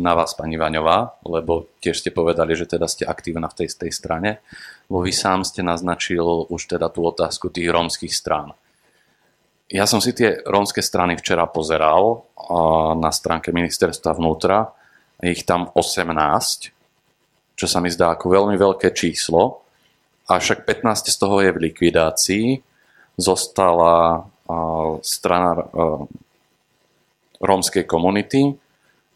na vás, pani Vaňová, lebo tiež ste povedali, že teda ste aktívna v tej, tej strane bo vy sám ste naznačil už teda tú otázku tých rómskych strán. Ja som si tie rómske strany včera pozeral na stránke ministerstva vnútra. Je ich tam 18, čo sa mi zdá ako veľmi veľké číslo. Avšak 15 z toho je v likvidácii. Zostala strana rómskej komunity,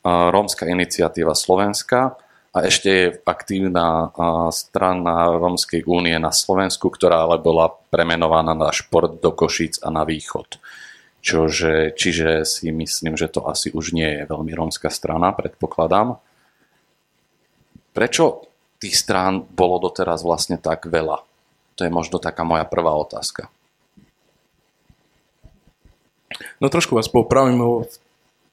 rómska iniciatíva Slovenska a ešte je aktívna strana Rómskej únie na Slovensku, ktorá ale bola premenovaná na šport do Košíc a na východ. Čože, čiže si myslím, že to asi už nie je veľmi rómska strana, predpokladám. Prečo tých strán bolo doteraz vlastne tak veľa? To je možno taká moja prvá otázka. No trošku vás popravím,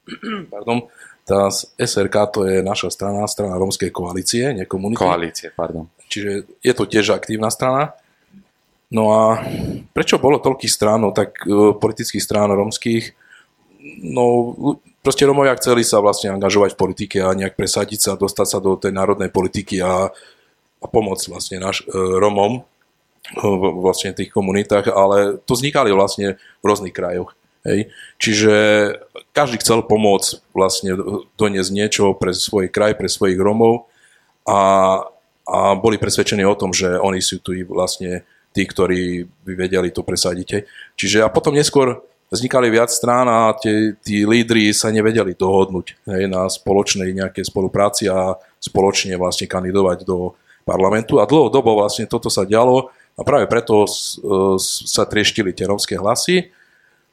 pardon, tá SRK to je naša strana, strana Rómskej koalície, nie komunity. Koalície, pardon. Čiže je to tiež aktívna strana. No a prečo bolo toľkých strán, no tak uh, politických strán rómskych, no proste Romovia chceli sa vlastne angažovať v politike a nejak presadiť sa, dostať sa do tej národnej politiky a, a pomoc vlastne naš, e, Romom v vlastne tých komunitách, ale to vznikali vlastne v rôznych krajoch. Hej. Čiže každý chcel pomôcť vlastne doniesť niečo pre svoj kraj, pre svojich Romov a, a boli presvedčení o tom, že oni sú tu vlastne tí, ktorí by vedeli to presadiť. Čiže a potom neskôr vznikali viac strán a tie, tí lídry sa nevedeli dohodnúť hej, na spoločnej nejakej spolupráci a spoločne vlastne kandidovať do parlamentu a dlhodobo vlastne toto sa dialo a práve preto e, sa trieštili tie rómske hlasy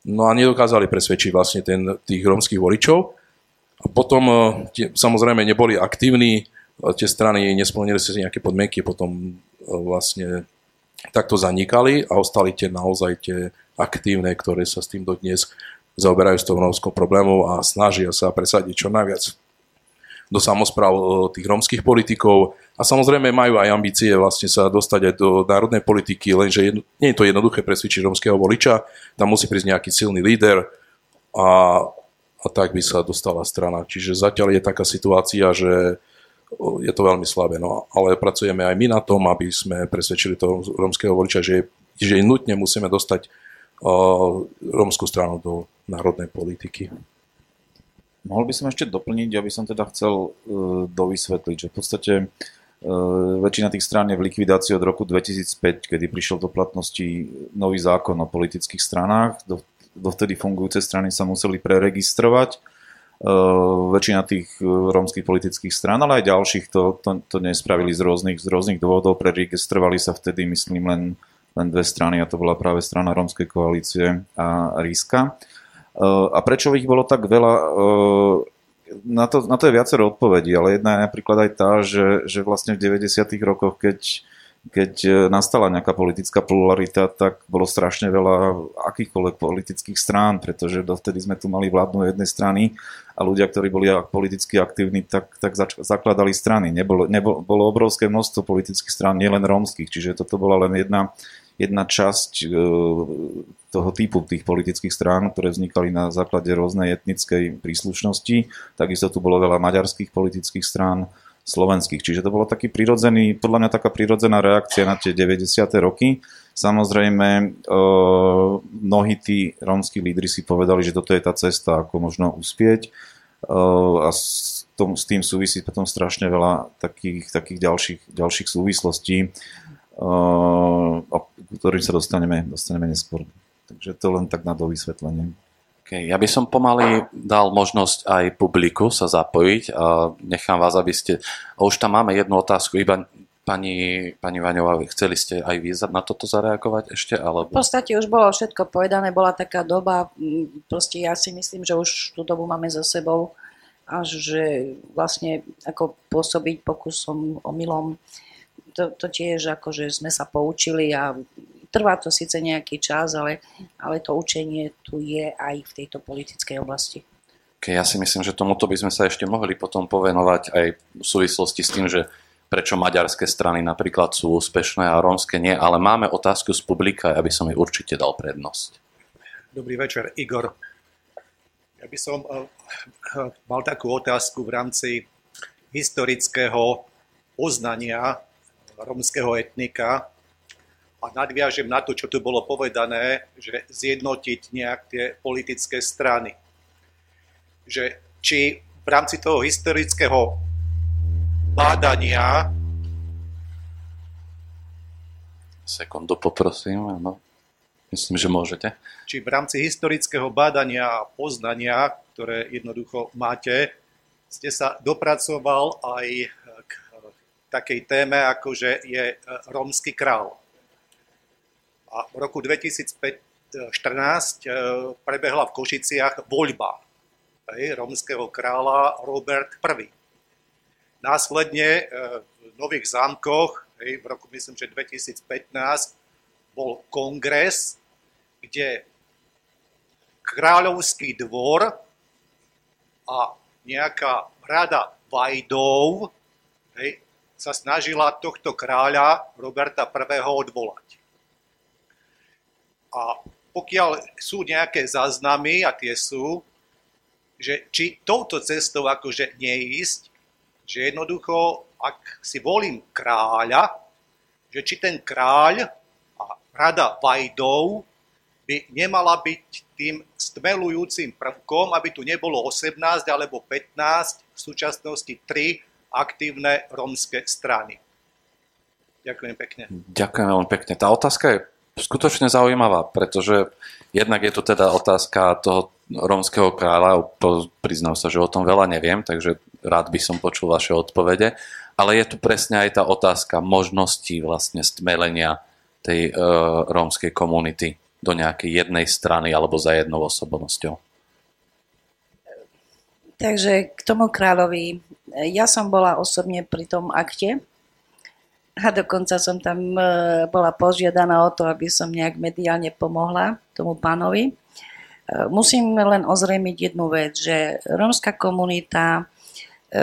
no a nedokázali presvedčiť vlastne ten, tých rómskych voličov. A potom e, tie, samozrejme neboli aktívni, e, tie strany nesplnili si nejaké podmienky, potom vlastne takto zanikali a ostali tie naozaj tie aktívne, ktoré sa s tým dodnes zaoberajú s tou rómskou problémou a snažia sa presadiť čo najviac do samozpráv tých rómskych politikov a samozrejme majú aj ambície vlastne sa dostať aj do národnej politiky, lenže jedno, nie je to jednoduché presvedčiť rómskeho voliča, tam musí prísť nejaký silný líder a, a tak by sa dostala strana. Čiže zatiaľ je taká situácia, že je to veľmi slabé, no, ale pracujeme aj my na tom, aby sme presvedčili toho rómskeho voliča, že, že nutne musíme dostať uh, rómskú stranu do národnej politiky. Mohol by som ešte doplniť, aby som teda chcel uh, dovysvetliť, že v podstate uh, väčšina tých strán je v likvidácii od roku 2005, kedy prišiel do platnosti nový zákon o politických stranách. Do, dovtedy fungujúce strany sa museli preregistrovať. Uh, väčšina tých uh, rómskych politických strán, ale aj ďalších to, to, to nespravili z rôznych, z rôznych dôvodov. Preregistrovali sa vtedy, myslím, len, len dve strany a to bola práve strana Rómskej koalície a Ríska. A prečo ich bolo tak veľa? Na to, na to je viacero odpovedí, ale jedna je napríklad aj tá, že, že vlastne v 90. rokoch, keď, keď nastala nejaká politická pluralita, tak bolo strašne veľa akýchkoľvek politických strán, pretože dovtedy sme tu mali vládnu jednej strany a ľudia, ktorí boli politicky aktívni, tak, tak zač- zakladali strany. Nebolo, nebolo, bolo obrovské množstvo politických strán, nielen rómskych, čiže toto bola len jedna, jedna časť toho typu tých politických strán, ktoré vznikali na základe rôznej etnickej príslušnosti. Takisto tu bolo veľa maďarských politických strán, slovenských. Čiže to bolo taký prirodzený, podľa mňa taká prirodzená reakcia na tie 90. roky. Samozrejme, e, mnohí tí rómsky lídry si povedali, že toto je tá cesta, ako možno uspieť. E, a s, tým súvisí potom strašne veľa takých, takých ďalších, ďalších súvislostí o ktorým sa dostaneme, dostaneme neskôr. Takže to len tak na dovysvetlenie. Okay, ja by som pomaly dal možnosť aj publiku sa zapojiť a nechám vás, aby ste... A už tam máme jednu otázku, iba pani, pani Vaňová, chceli ste aj vy na toto zareagovať ešte? Alebo... V podstate už bolo všetko povedané, bola taká doba, proste ja si myslím, že už tú dobu máme za sebou a že vlastne ako pôsobiť pokusom, omylom to, to tiež akože sme sa poučili a trvá to síce nejaký čas, ale, ale to učenie tu je aj v tejto politickej oblasti. Okay, ja si myslím, že tomuto by sme sa ešte mohli potom povenovať aj v súvislosti s tým, že prečo maďarské strany napríklad sú úspešné a rómske nie, ale máme otázku z publika, aby som jej určite dal prednosť. Dobrý večer, Igor. Ja by som uh, mal takú otázku v rámci historického poznania romského etnika a nadviažem na to, čo tu bolo povedané, že zjednotiť nejak tie politické strany. Že či v rámci toho historického bádania Sekundu poprosím, áno. Myslím, že môžete. Či v rámci historického bádania a poznania, ktoré jednoducho máte, ste sa dopracoval aj takej téme, ako že je e, rómsky král. A v roku 2014 e, prebehla v Košiciach voľba hej, rómskeho kráľa Robert I. Následne e, v Nových zámkoch, hej, v roku myslím, že 2015, bol kongres, kde kráľovský dvor a nejaká rada vajdov hej, sa snažila tohto kráľa Roberta I. odvolať. A pokiaľ sú nejaké záznamy, a tie sú, že či touto cestou akože neísť, že jednoducho ak si volím kráľa, že či ten kráľ a rada vajdov by nemala byť tým stmelujúcim prvkom, aby tu nebolo 18 alebo 15, v súčasnosti 3 aktívne rómske strany. Ďakujem pekne. Ďakujem veľmi pekne. Tá otázka je skutočne zaujímavá, pretože jednak je tu teda otázka toho rómskeho kráľa, priznám sa, že o tom veľa neviem, takže rád by som počul vaše odpovede, ale je tu presne aj tá otázka možností vlastne stmelenia tej uh, rómskej komunity do nejakej jednej strany alebo za jednou osobnosťou. Takže k tomu kráľovi, ja som bola osobne pri tom akte, a dokonca som tam e, bola požiadaná o to, aby som nejak mediálne pomohla tomu pánovi. E, musím len ozrejmiť jednu vec, že rómska komunita e,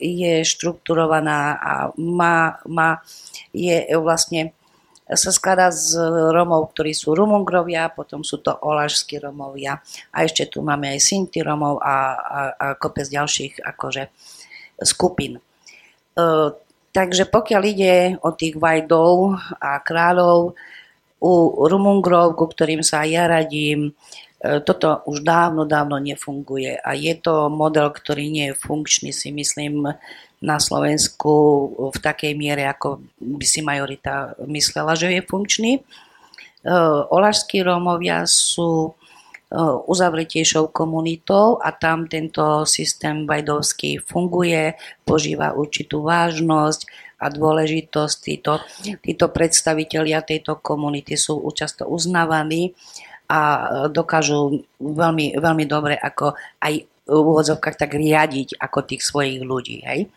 je štrukturovaná a má, má, je vlastne sa skladá z Romov, ktorí sú Rumungrovia, potom sú to Olašskí Romovia a ešte tu máme aj Sinti Romov a, a, a kopec ďalších akože skupín. Takže pokiaľ ide o tých vajdov a kráľov, u Rumungrov, ku ktorým sa ja radím, e, toto už dávno, dávno nefunguje a je to model, ktorý nie je funkčný, si myslím, na Slovensku v takej miere, ako by si majorita myslela, že je funkčný. E, Olašskí Rómovia sú uzavretejšou komunitou a tam tento systém vajdovský funguje, požíva určitú vážnosť a dôležitosť. Títo, títo predstavitelia tejto komunity sú často uznávaní a dokážu veľmi, veľmi dobre ako aj v úvodzovkách tak riadiť ako tých svojich ľudí. Hej.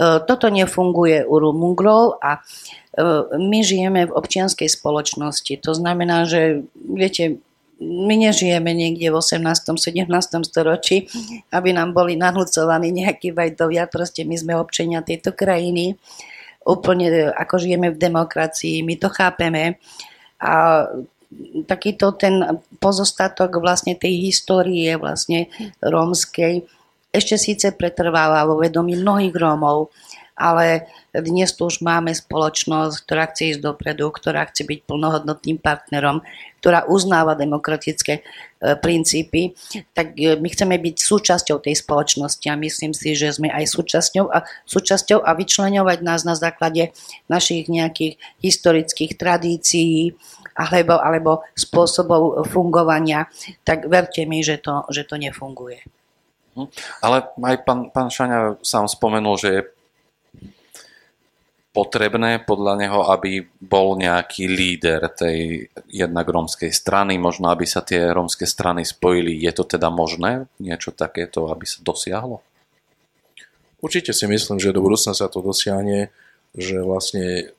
Toto nefunguje u Rumungrov a my žijeme v občianskej spoločnosti. To znamená, že viete, my nežijeme niekde v 18. 17. storočí, aby nám boli nahlucovaní nejakí vajdovia, proste my sme občania tejto krajiny, úplne ako žijeme v demokracii, my to chápeme a takýto ten pozostatok vlastne tej histórie vlastne rómskej ešte síce pretrváva vo vedomí mnohých Rómov, ale dnes tu už máme spoločnosť, ktorá chce ísť dopredu, ktorá chce byť plnohodnotným partnerom, ktorá uznáva demokratické e, princípy, tak e, my chceme byť súčasťou tej spoločnosti a myslím si, že sme aj súčasťou a, súčasťou a vyčleňovať nás na základe našich nejakých historických tradícií alebo, alebo spôsobov fungovania, tak verte mi, že to, že to nefunguje. Hm. Ale aj pán, pán Šaňa sám spomenul, že je potrebné podľa neho, aby bol nejaký líder tej jednak rómskej strany, možno aby sa tie rómske strany spojili. Je to teda možné niečo takéto, aby sa dosiahlo? Určite si myslím, že do budúcna sa to dosiahne, že vlastne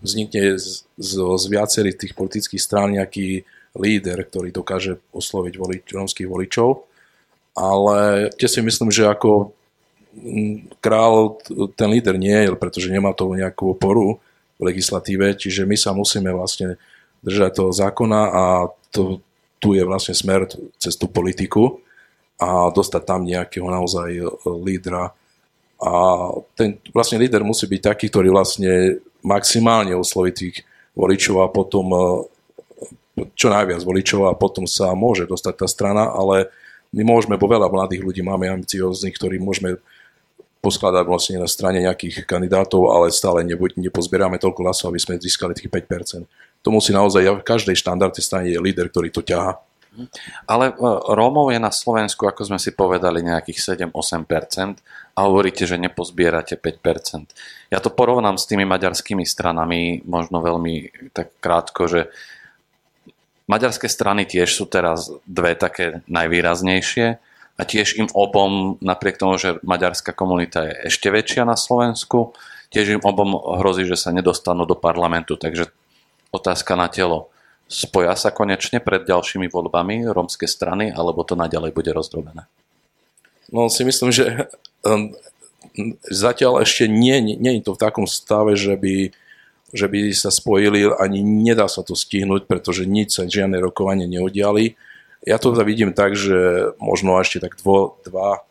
vznikne z, z, z viacerých tých politických strán nejaký líder, ktorý dokáže osloviť volič, rómskych voličov. Ale tie si myslím, že ako král ten líder nie je, pretože nemá to nejakú oporu v legislatíve, čiže my sa musíme vlastne držať toho zákona a to, tu je vlastne smer cez tú politiku a dostať tam nejakého naozaj e, lídra. A ten vlastne líder musí byť taký, ktorý vlastne maximálne osloví tých voličov a potom e, čo najviac voličov a potom sa môže dostať tá strana, ale my môžeme, bo veľa mladých ľudí máme ambicióznych, ktorí môžeme poskladať vlastne na strane nejakých kandidátov, ale stále nepozbieráme toľko hlasov, aby sme získali tých 5%. To musí naozaj, v každej štandardnej strane je líder, ktorý to ťaha. Ale e, Rómov je na Slovensku, ako sme si povedali, nejakých 7-8% a hovoríte, že nepozbierate 5%. Ja to porovnám s tými maďarskými stranami, možno veľmi tak krátko, že maďarské strany tiež sú teraz dve také najvýraznejšie a tiež im obom, napriek tomu, že maďarská komunita je ešte väčšia na Slovensku, tiež im obom hrozí, že sa nedostanú do parlamentu. Takže otázka na telo. Spoja sa konečne pred ďalšími voľbami rómske strany, alebo to naďalej bude rozdrobené? No si myslím, že um, zatiaľ ešte nie, nie, nie je to v takom stave, že by, že by sa spojili, ani nedá sa to stihnúť, pretože nič sa, žiadne rokovanie neudiali ja to vidím tak, že možno ešte tak dvo, dva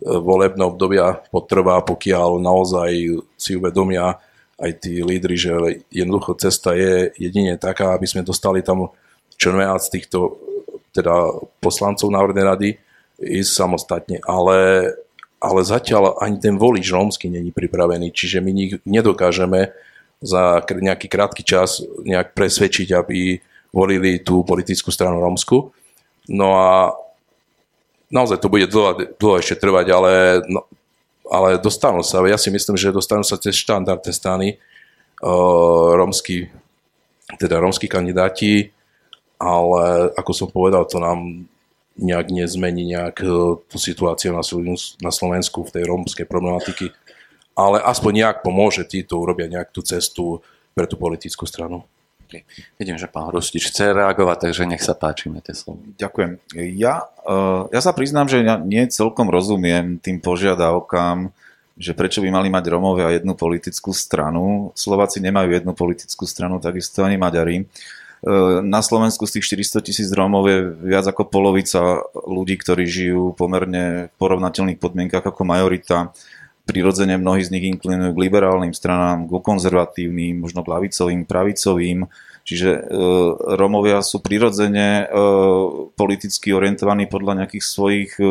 volebné obdobia potrvá, pokiaľ naozaj si uvedomia aj tí lídry, že jednoducho cesta je jedine taká, aby sme dostali tam čo najviac týchto teda poslancov Národnej rady ísť samostatne, ale, ale zatiaľ ani ten volič rómsky není pripravený, čiže my ich nedokážeme za nejaký krátky čas nejak presvedčiť, aby volili tú politickú stranu rómsku. No a naozaj to bude dlho, dlho ešte trvať, ale, no, ale dostanú sa. Ja si myslím, že dostanú sa cez štandardné strany uh, rómsky, teda rómsky kandidáti, ale ako som povedal, to nám nejak nezmení nejak tú situáciu na, Slovensku v tej rómskej problematiky, ale aspoň nejak pomôže títo urobia nejak tú cestu pre tú politickú stranu. Okay. Vidím, že pán Hrustič chce reagovať, takže nech sa páči, máte slovo. Ďakujem. Ja, uh, ja sa priznám, že ja nie celkom rozumiem tým požiadavkám, že prečo by mali mať Romovia jednu politickú stranu. Slováci nemajú jednu politickú stranu, takisto ani Maďari. Uh, na Slovensku z tých 400 tisíc Rómov je viac ako polovica ľudí, ktorí žijú pomerne v porovnateľných podmienkach ako majorita prirodzene mnohí z nich inklinujú k liberálnym stranám, k konzervatívnym, možno k lavicovým, pravicovým. Čiže e, Romovia sú prirodzene e, politicky orientovaní podľa nejakých svojich e,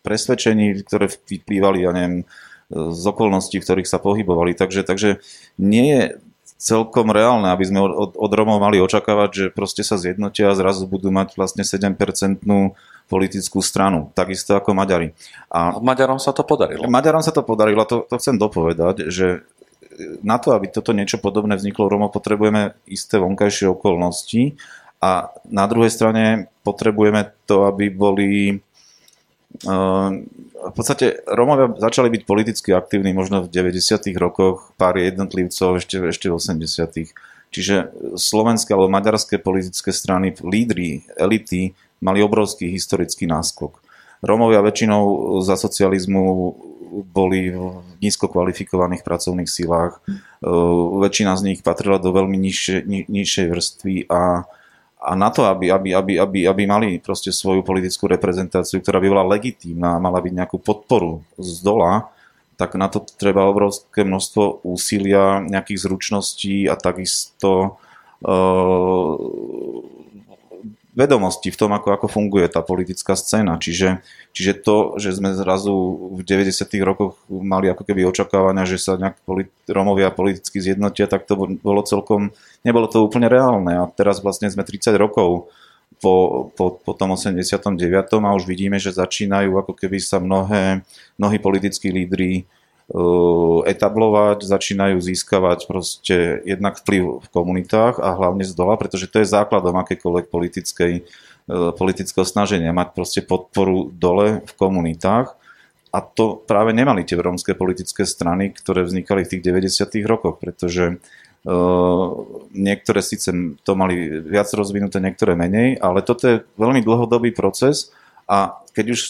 presvedčení, ktoré vyplývali, ja neviem, z okolností, v ktorých sa pohybovali. Takže, takže nie je celkom reálne, aby sme od, od Romov mali očakávať, že proste sa zjednotia a zrazu budú mať vlastne 7-percentnú politickú stranu, takisto ako Maďari. A Maďarom sa to podarilo. Maďarom sa to podarilo, to, to chcem dopovedať, že na to, aby toto niečo podobné vzniklo v Romo, potrebujeme isté vonkajšie okolnosti a na druhej strane potrebujeme to, aby boli v podstate Romovia začali byť politicky aktívni možno v 90. rokoch, pár jednotlivcov ešte, ešte v 80. Čiže slovenské alebo maďarské politické strany, lídry, elity mali obrovský historický náskok. Rómovia väčšinou za socializmu boli v nízko kvalifikovaných pracovných sílách. Väčšina z nich patrila do veľmi nižšej, nižšej vrstvy a, a na to, aby, aby, aby, aby, aby mali proste svoju politickú reprezentáciu, ktorá by bola legitímna a mala byť nejakú podporu z dola, tak na to treba obrovské množstvo úsilia, nejakých zručností a takisto uh, vedomosti v tom, ako, ako funguje tá politická scéna. Čiže, čiže to, že sme zrazu v 90. rokoch mali ako keby očakávania, že sa nejak politi- Romovia politicky zjednotia, tak to bolo celkom, nebolo to úplne reálne. A teraz vlastne sme 30 rokov po, po, po tom 89. a už vidíme, že začínajú ako keby sa mnohé, mnohí politickí lídry etablovať, začínajú získavať proste jednak vplyv v komunitách a hlavne z dola, pretože to je základom akékoľvek politickej, uh, politického snaženia, mať proste podporu dole v komunitách. A to práve nemali tie rómske politické strany, ktoré vznikali v tých 90. rokoch, pretože uh, niektoré síce to mali viac rozvinuté, niektoré menej, ale toto je veľmi dlhodobý proces, a keď už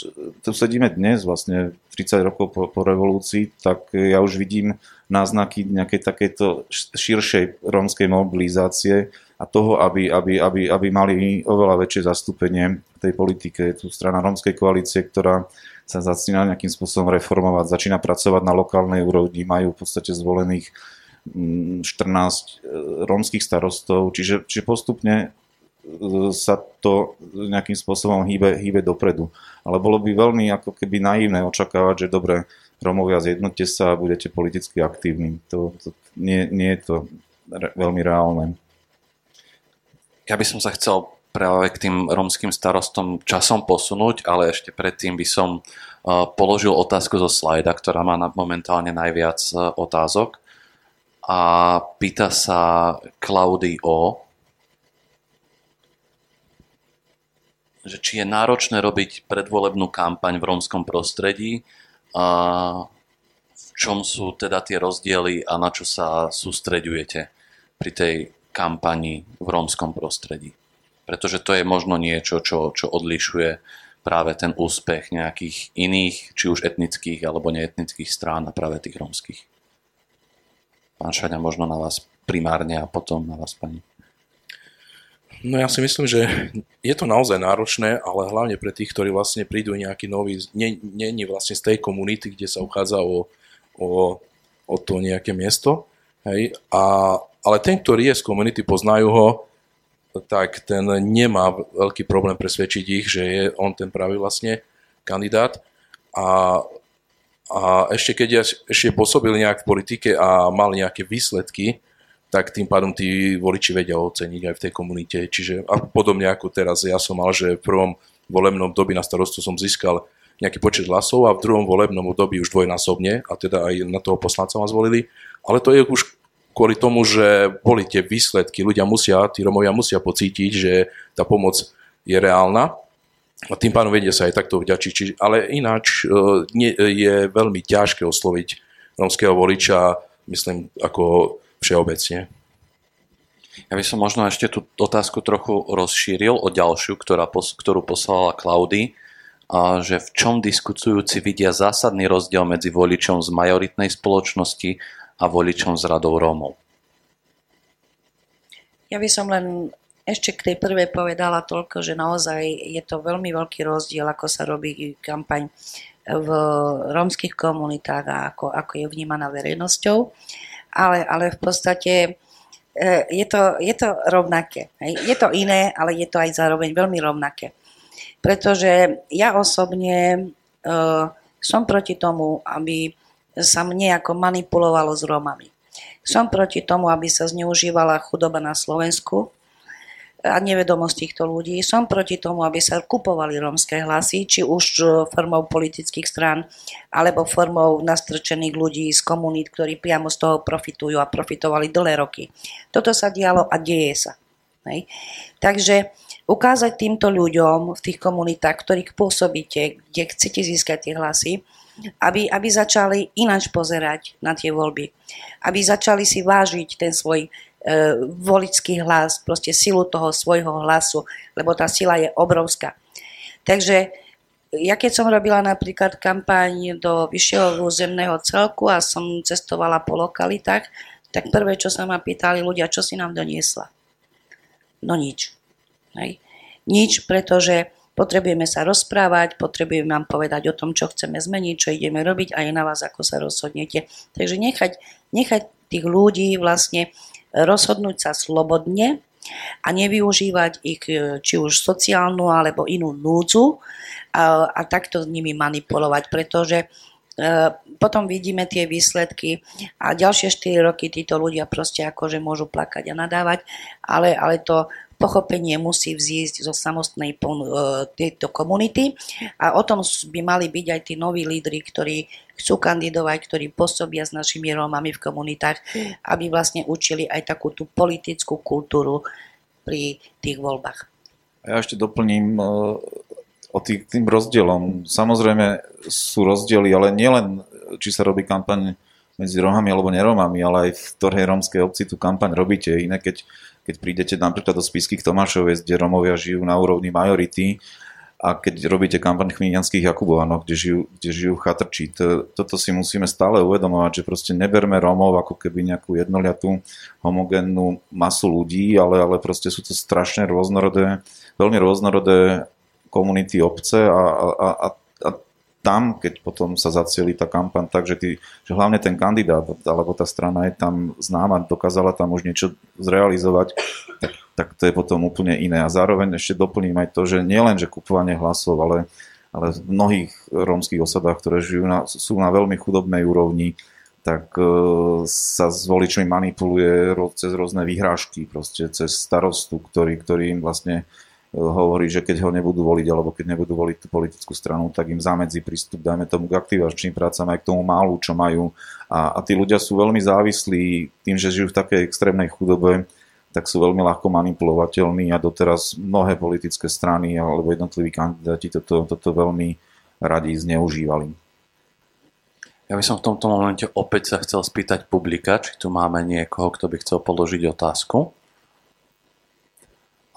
tu sedíme dnes, vlastne 30 rokov po, po revolúcii, tak ja už vidím náznaky nejakej takejto širšej rómskej mobilizácie a toho, aby, aby, aby, aby mali oveľa väčšie zastúpenie v tej politike. Je tu strana rómskej koalície, ktorá sa začína nejakým spôsobom reformovať, začína pracovať na lokálnej úrovni, majú v podstate zvolených 14 mm, e, rómskych starostov, čiže, čiže postupne sa to nejakým spôsobom hýbe, hýbe dopredu. Ale bolo by veľmi ako keby naivné očakávať, že dobre, Romovia zjednote sa a budete politicky aktívni. To, to nie, nie je to re, veľmi reálne. Ja by som sa chcel práve k tým romským starostom časom posunúť, ale ešte predtým by som uh, položil otázku zo slajda, ktorá má momentálne najviac uh, otázok. A pýta sa Klaudy O, že či je náročné robiť predvolebnú kampaň v rómskom prostredí, a v čom sú teda tie rozdiely a na čo sa sústreďujete pri tej kampani v rómskom prostredí. Pretože to je možno niečo, čo, čo odlišuje práve ten úspech nejakých iných, či už etnických alebo neetnických strán a práve tých rómskych. Pán Šaňa, možno na vás primárne a potom na vás pani. No ja si myslím, že je to naozaj náročné, ale hlavne pre tých, ktorí vlastne prídu nejaký nový, není vlastne z tej komunity, kde sa uchádza o, o, o to nejaké miesto. Hej? A, ale ten, ktorý je z komunity, poznajú ho, tak ten nemá veľký problém presvedčiť ich, že je on ten pravý vlastne kandidát. A, a ešte keď ja ešte pôsobil nejak v politike a mal nejaké výsledky, tak tým pádom tí voliči vedia oceniť aj v tej komunite. Čiže a podobne ako teraz ja som mal, že v prvom volebnom období na starostu som získal nejaký počet hlasov a v druhom volebnom období už dvojnásobne a teda aj na toho poslanca ma zvolili. Ale to je už kvôli tomu, že boli tie výsledky. Ľudia musia, tí Romovia musia pocítiť, že tá pomoc je reálna a tým pádom vedia sa aj takto vďačiť. Ale ináč e, je veľmi ťažké osloviť romského voliča, myslím, ako všeobecne. Ja by som možno ešte tú otázku trochu rozšíril o ďalšiu, ktorá, ktorú poslala Klaudy, že v čom diskutujúci vidia zásadný rozdiel medzi voličom z majoritnej spoločnosti a voličom z radou Rómov. Ja by som len ešte k tej prvej povedala toľko, že naozaj je to veľmi veľký rozdiel, ako sa robí kampaň v rómskych komunitách a ako, ako je vnímaná verejnosťou ale, ale v podstate e, je to, je to rovnaké. Je to iné, ale je to aj zároveň veľmi rovnaké. Pretože ja osobne uh, som proti tomu, aby sa nejako manipulovalo s Rómami. Som proti tomu, aby sa zneužívala chudoba na Slovensku, a nevedomosť týchto ľudí. Som proti tomu, aby sa kupovali rómske hlasy, či už e, formou politických strán, alebo formou nastrčených ľudí z komunít, ktorí priamo z toho profitujú a profitovali dlhé roky. Toto sa dialo a deje sa. Hej. Takže ukázať týmto ľuďom v tých komunitách, ktorých pôsobíte, kde chcete získať tie hlasy, aby, aby začali ináč pozerať na tie voľby. Aby začali si vážiť ten svoj volický hlas, proste silu toho svojho hlasu, lebo tá sila je obrovská. Takže ja keď som robila napríklad kampaň do vyššieho územného celku a som cestovala po lokalitách, tak prvé, čo sa ma pýtali ľudia, čo si nám doniesla. No nič. Hej. Nič, pretože potrebujeme sa rozprávať, potrebujeme vám povedať o tom, čo chceme zmeniť, čo ideme robiť a je na vás, ako sa rozhodnete. Takže nechať, nechať tých ľudí vlastne rozhodnúť sa slobodne a nevyužívať ich e, či už sociálnu alebo inú núdzu a, a takto s nimi manipulovať, pretože e, potom vidíme tie výsledky a ďalšie 4 roky títo ľudia proste akože môžu plakať a nadávať, ale, ale to pochopenie musí vzísť zo samostnej e, tejto komunity a o tom by mali byť aj tí noví lídry, ktorí chcú kandidovať, ktorí pôsobia s našimi Rómami v komunitách, aby vlastne učili aj takú tú politickú kultúru pri tých voľbách. Ja ešte doplním e, o tým, tým rozdielom. Samozrejme sú rozdiely, ale nielen či sa robí kampaň medzi Rómami alebo nerómami, ale aj v ktorej rómskej obci tú kampaň robíte. Iné keď keď prídete napríklad do Spisky Tomášovej, kde Romovia žijú na úrovni majority, a keď robíte kampaň chmíňanských Jakubovanov, kde žijú, kde žijú chatrčí. To, toto si musíme stále uvedomovať, že proste neberme Romov ako keby nejakú jednoliatú homogénnu masu ľudí, ale, ale proste sú to strašne rôznorodé, veľmi rôznorodé komunity obce a, a, a, a tam, keď potom sa zacieli tá kampaň tak, že, ty, že hlavne ten kandidát alebo tá strana je tam známa, dokázala tam už niečo zrealizovať, tak, tak to je potom úplne iné. A zároveň ešte doplním aj to, že nielen, že kupovanie hlasov, ale, ale v mnohých rómskych osadách, ktoré žijú na, sú na veľmi chudobnej úrovni, tak e, sa s voličmi manipuluje cez rôzne vyhrážky, proste cez starostu, ktorý, ktorý im vlastne hovorí, že keď ho nebudú voliť alebo keď nebudú voliť tú politickú stranu, tak im zamedzi prístup, dajme tomu k aktivačným prácam aj k tomu málu, čo majú. A, a tí ľudia sú veľmi závislí tým, že žijú v takej extrémnej chudobe, tak sú veľmi ľahko manipulovateľní a doteraz mnohé politické strany alebo jednotliví kandidáti toto, toto veľmi radi zneužívali. Ja by som v tomto momente opäť sa chcel spýtať publika, či tu máme niekoho, kto by chcel položiť otázku.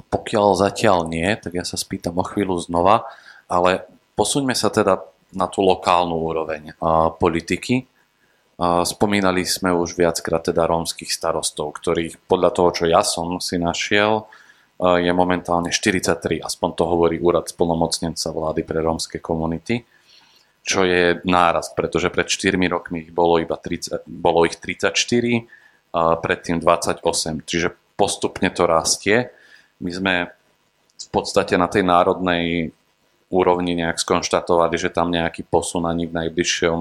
Pokiaľ zatiaľ nie, tak ja sa spýtam o chvíľu znova, ale posuňme sa teda na tú lokálnu úroveň a, politiky. Spomínali sme už viackrát teda rómskych starostov, ktorých podľa toho, čo ja som si našiel, je momentálne 43, aspoň to hovorí úrad spolnomocnenca vlády pre rómske komunity, čo je nárast, pretože pred 4 rokmi ich bolo iba 30, bolo ich 34, a predtým 28, čiže postupne to rastie. My sme v podstate na tej národnej úrovni nejak skonštatovali, že tam nejaký posun ani v najbližšom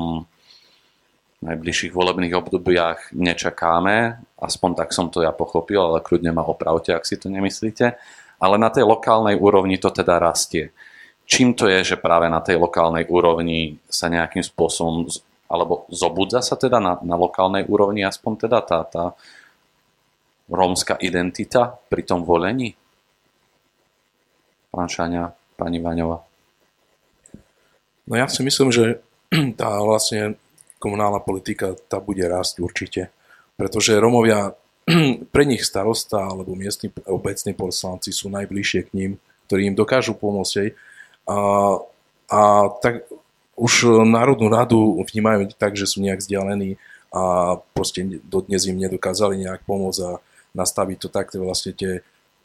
najbližších volebných obdobiach nečakáme, aspoň tak som to ja pochopil, ale kľudne ma opravte, ak si to nemyslíte. Ale na tej lokálnej úrovni to teda rastie. Čím to je, že práve na tej lokálnej úrovni sa nejakým spôsobom, alebo zobudza sa teda na, na lokálnej úrovni aspoň teda tá, tá rómska identita pri tom volení? Pán Šania, pani Vaňová. No ja si myslím, že tá vlastne komunálna politika, tá bude rásť určite. Pretože Romovia, pre nich starosta alebo miestni obecní poslanci sú najbližšie k ním, ktorí im dokážu pomôcť. A, a tak už Národnú radu vnímajú tak, že sú nejak vzdialení a proste dodnes im nedokázali nejak pomôcť a nastaviť to tak, vlastne tie,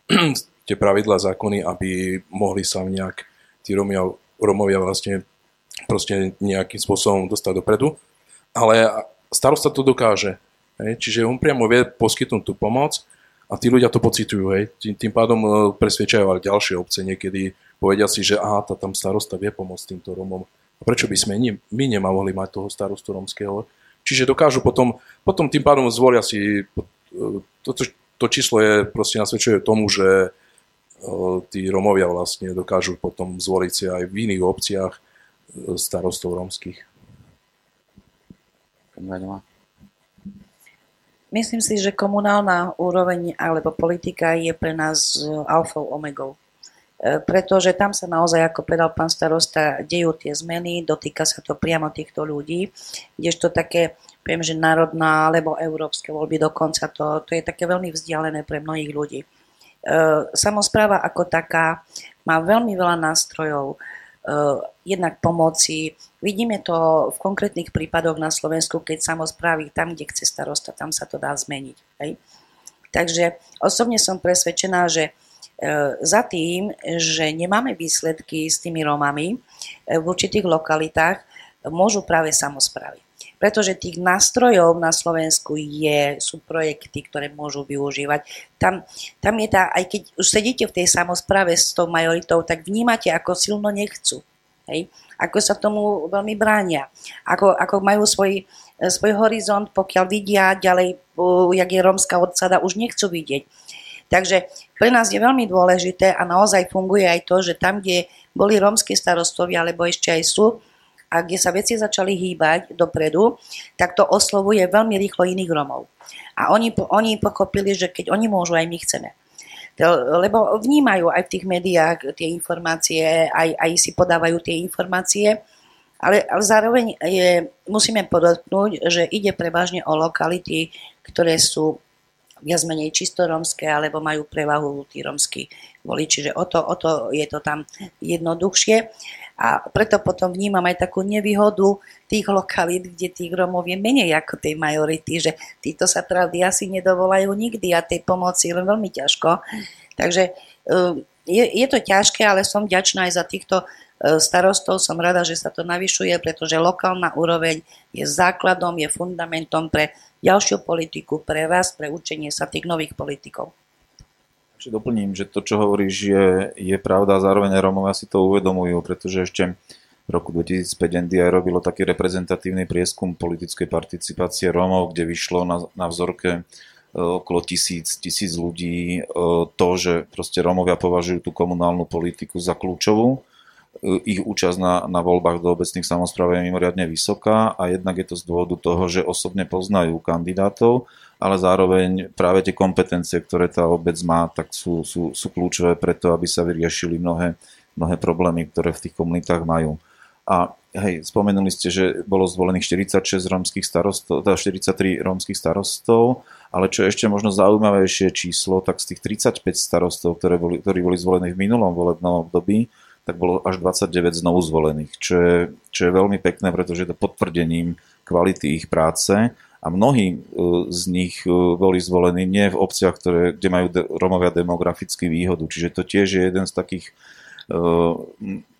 tie pravidlá zákony, aby mohli sa nejak tí Romovia, Romovia vlastne proste nejakým spôsobom dostať dopredu. Ale starosta to dokáže. Hej? Čiže on priamo vie poskytnúť tú pomoc a tí ľudia to pocitujú. Hej? Tým, tým pádom e, presvedčajú aj ďalšie obce niekedy. Povedia si, že aha, tá tam starosta vie pomôcť týmto Romom. A prečo by sme nie, my nemali mať toho starostu romského? Čiže dokážu potom, potom tým pádom zvolia si, to, to, to číslo je, proste nasvedčuje tomu, že e, tí Romovia vlastne dokážu potom zvoliť si aj v iných obciach starostov rómskych. Myslím si, že komunálna úroveň alebo politika je pre nás alfou omegou. E, pretože tam sa naozaj, ako povedal pán starosta, dejú tie zmeny, dotýka sa to priamo týchto ľudí, kdežto také, poviem, že národná alebo európske voľby dokonca, to, to je také veľmi vzdialené pre mnohých ľudí. E, samozpráva ako taká má veľmi veľa nástrojov, Eh, jednak pomoci. Vidíme to v konkrétnych prípadoch na Slovensku, keď samozprávy tam, kde chce starosta, tam sa to dá zmeniť. Hej. Takže osobne som presvedčená, že eh, za tým, že nemáme výsledky s tými Rómami eh, v určitých lokalitách, môžu práve samozprávy. Pretože tých nástrojov na Slovensku je, sú projekty, ktoré môžu využívať. Tam, tam je tá, aj keď už sedíte v tej samozpráve s tou majoritou, tak vnímate, ako silno nechcú. Hej? Ako sa tomu veľmi bránia. Ako, ako majú svoj, svoj horizont, pokiaľ vidia ďalej, jak je rómska odsada, už nechcú vidieť. Takže pre nás je veľmi dôležité a naozaj funguje aj to, že tam, kde boli rómske starostovia, alebo ešte aj sú, a kde sa veci začali hýbať dopredu, tak to oslovuje veľmi rýchlo iných Romov. A oni, oni pochopili, že keď oni môžu, aj my chceme. Lebo vnímajú aj v tých médiách tie informácie, aj, aj si podávajú tie informácie, ale, ale zároveň je, musíme podotknúť, že ide prevažne o lokality, ktoré sú viac menej čisto romské, alebo majú prevahu tí romskí voliči, že o to, o to je to tam jednoduchšie. A preto potom vnímam aj takú nevýhodu tých lokalít, kde tých Romov je menej ako tej majority, že títo sa pravdy asi nedovolajú nikdy a tej pomoci len veľmi ťažko. Takže eh, je, je to ťažké, ale som vďačná aj za týchto eh, starostov. Som rada, že sa to navyšuje, pretože lokálna úroveň je základom, je fundamentom pre ďalšiu politiku, pre rast, pre učenie sa tých nových politikov. Ešte doplním, že to, čo hovoríš, je, je pravda a zároveň Rómovia si to uvedomujú, pretože ešte v roku 2005 NDI robilo taký reprezentatívny prieskum politickej participácie Rómov, kde vyšlo na, na vzorke e, okolo tisíc, tisíc ľudí e, to, že proste Rómovia považujú tú komunálnu politiku za kľúčovú. E, ich účasť na, na voľbách do obecných samozpráv je mimoriadne vysoká a jednak je to z dôvodu toho, že osobne poznajú kandidátov ale zároveň práve tie kompetencie, ktoré tá obec má, tak sú, sú, sú kľúčové preto, aby sa vyriešili mnohé, mnohé problémy, ktoré v tých komunitách majú. A hej, spomenuli ste, že bolo zvolených 46 rómskych starostov, teda 43 rómskych starostov, ale čo je ešte možno zaujímavejšie číslo, tak z tých 35 starostov, ktoré boli, ktorí boli zvolení v minulom volebnom období, tak bolo až 29 znovu zvolených, čo je, čo je veľmi pekné, pretože je to potvrdením kvality ich práce A mnohí z nich boli zvolení nie v obciach, ktoré, kde majú Romovia demografický výhodu. Čiže to tiež je jeden z takých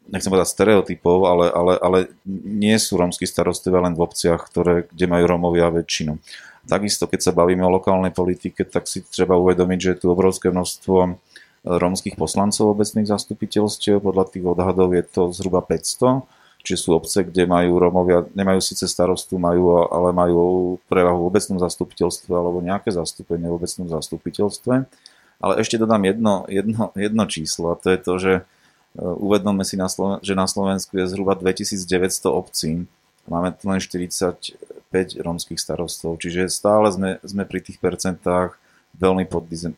nechcem povedať stereotypov, ale, ale, ale nie sú rómsky starostovia len v obciach, ktoré, kde majú Rómovia väčšinu. Takisto, keď sa bavíme o lokálnej politike, tak si treba uvedomiť, že je tu obrovské množstvo rómskych poslancov obecných zastupiteľstiev. Podľa tých odhadov je to zhruba 500, čiže sú obce, kde majú Rómovia, nemajú síce starostu, majú, ale majú prevahu v obecnom zastupiteľstve alebo nejaké zastúpenie v obecnom zastupiteľstve. Ale ešte dodám jedno, jedno, jedno číslo a to je to, že Eh, uvedomme si, na Sloven- že na Slovensku je zhruba 2900 obcí. Máme tu len 45 rómskych starostov, čiže stále sme, sme pri tých percentách veľmi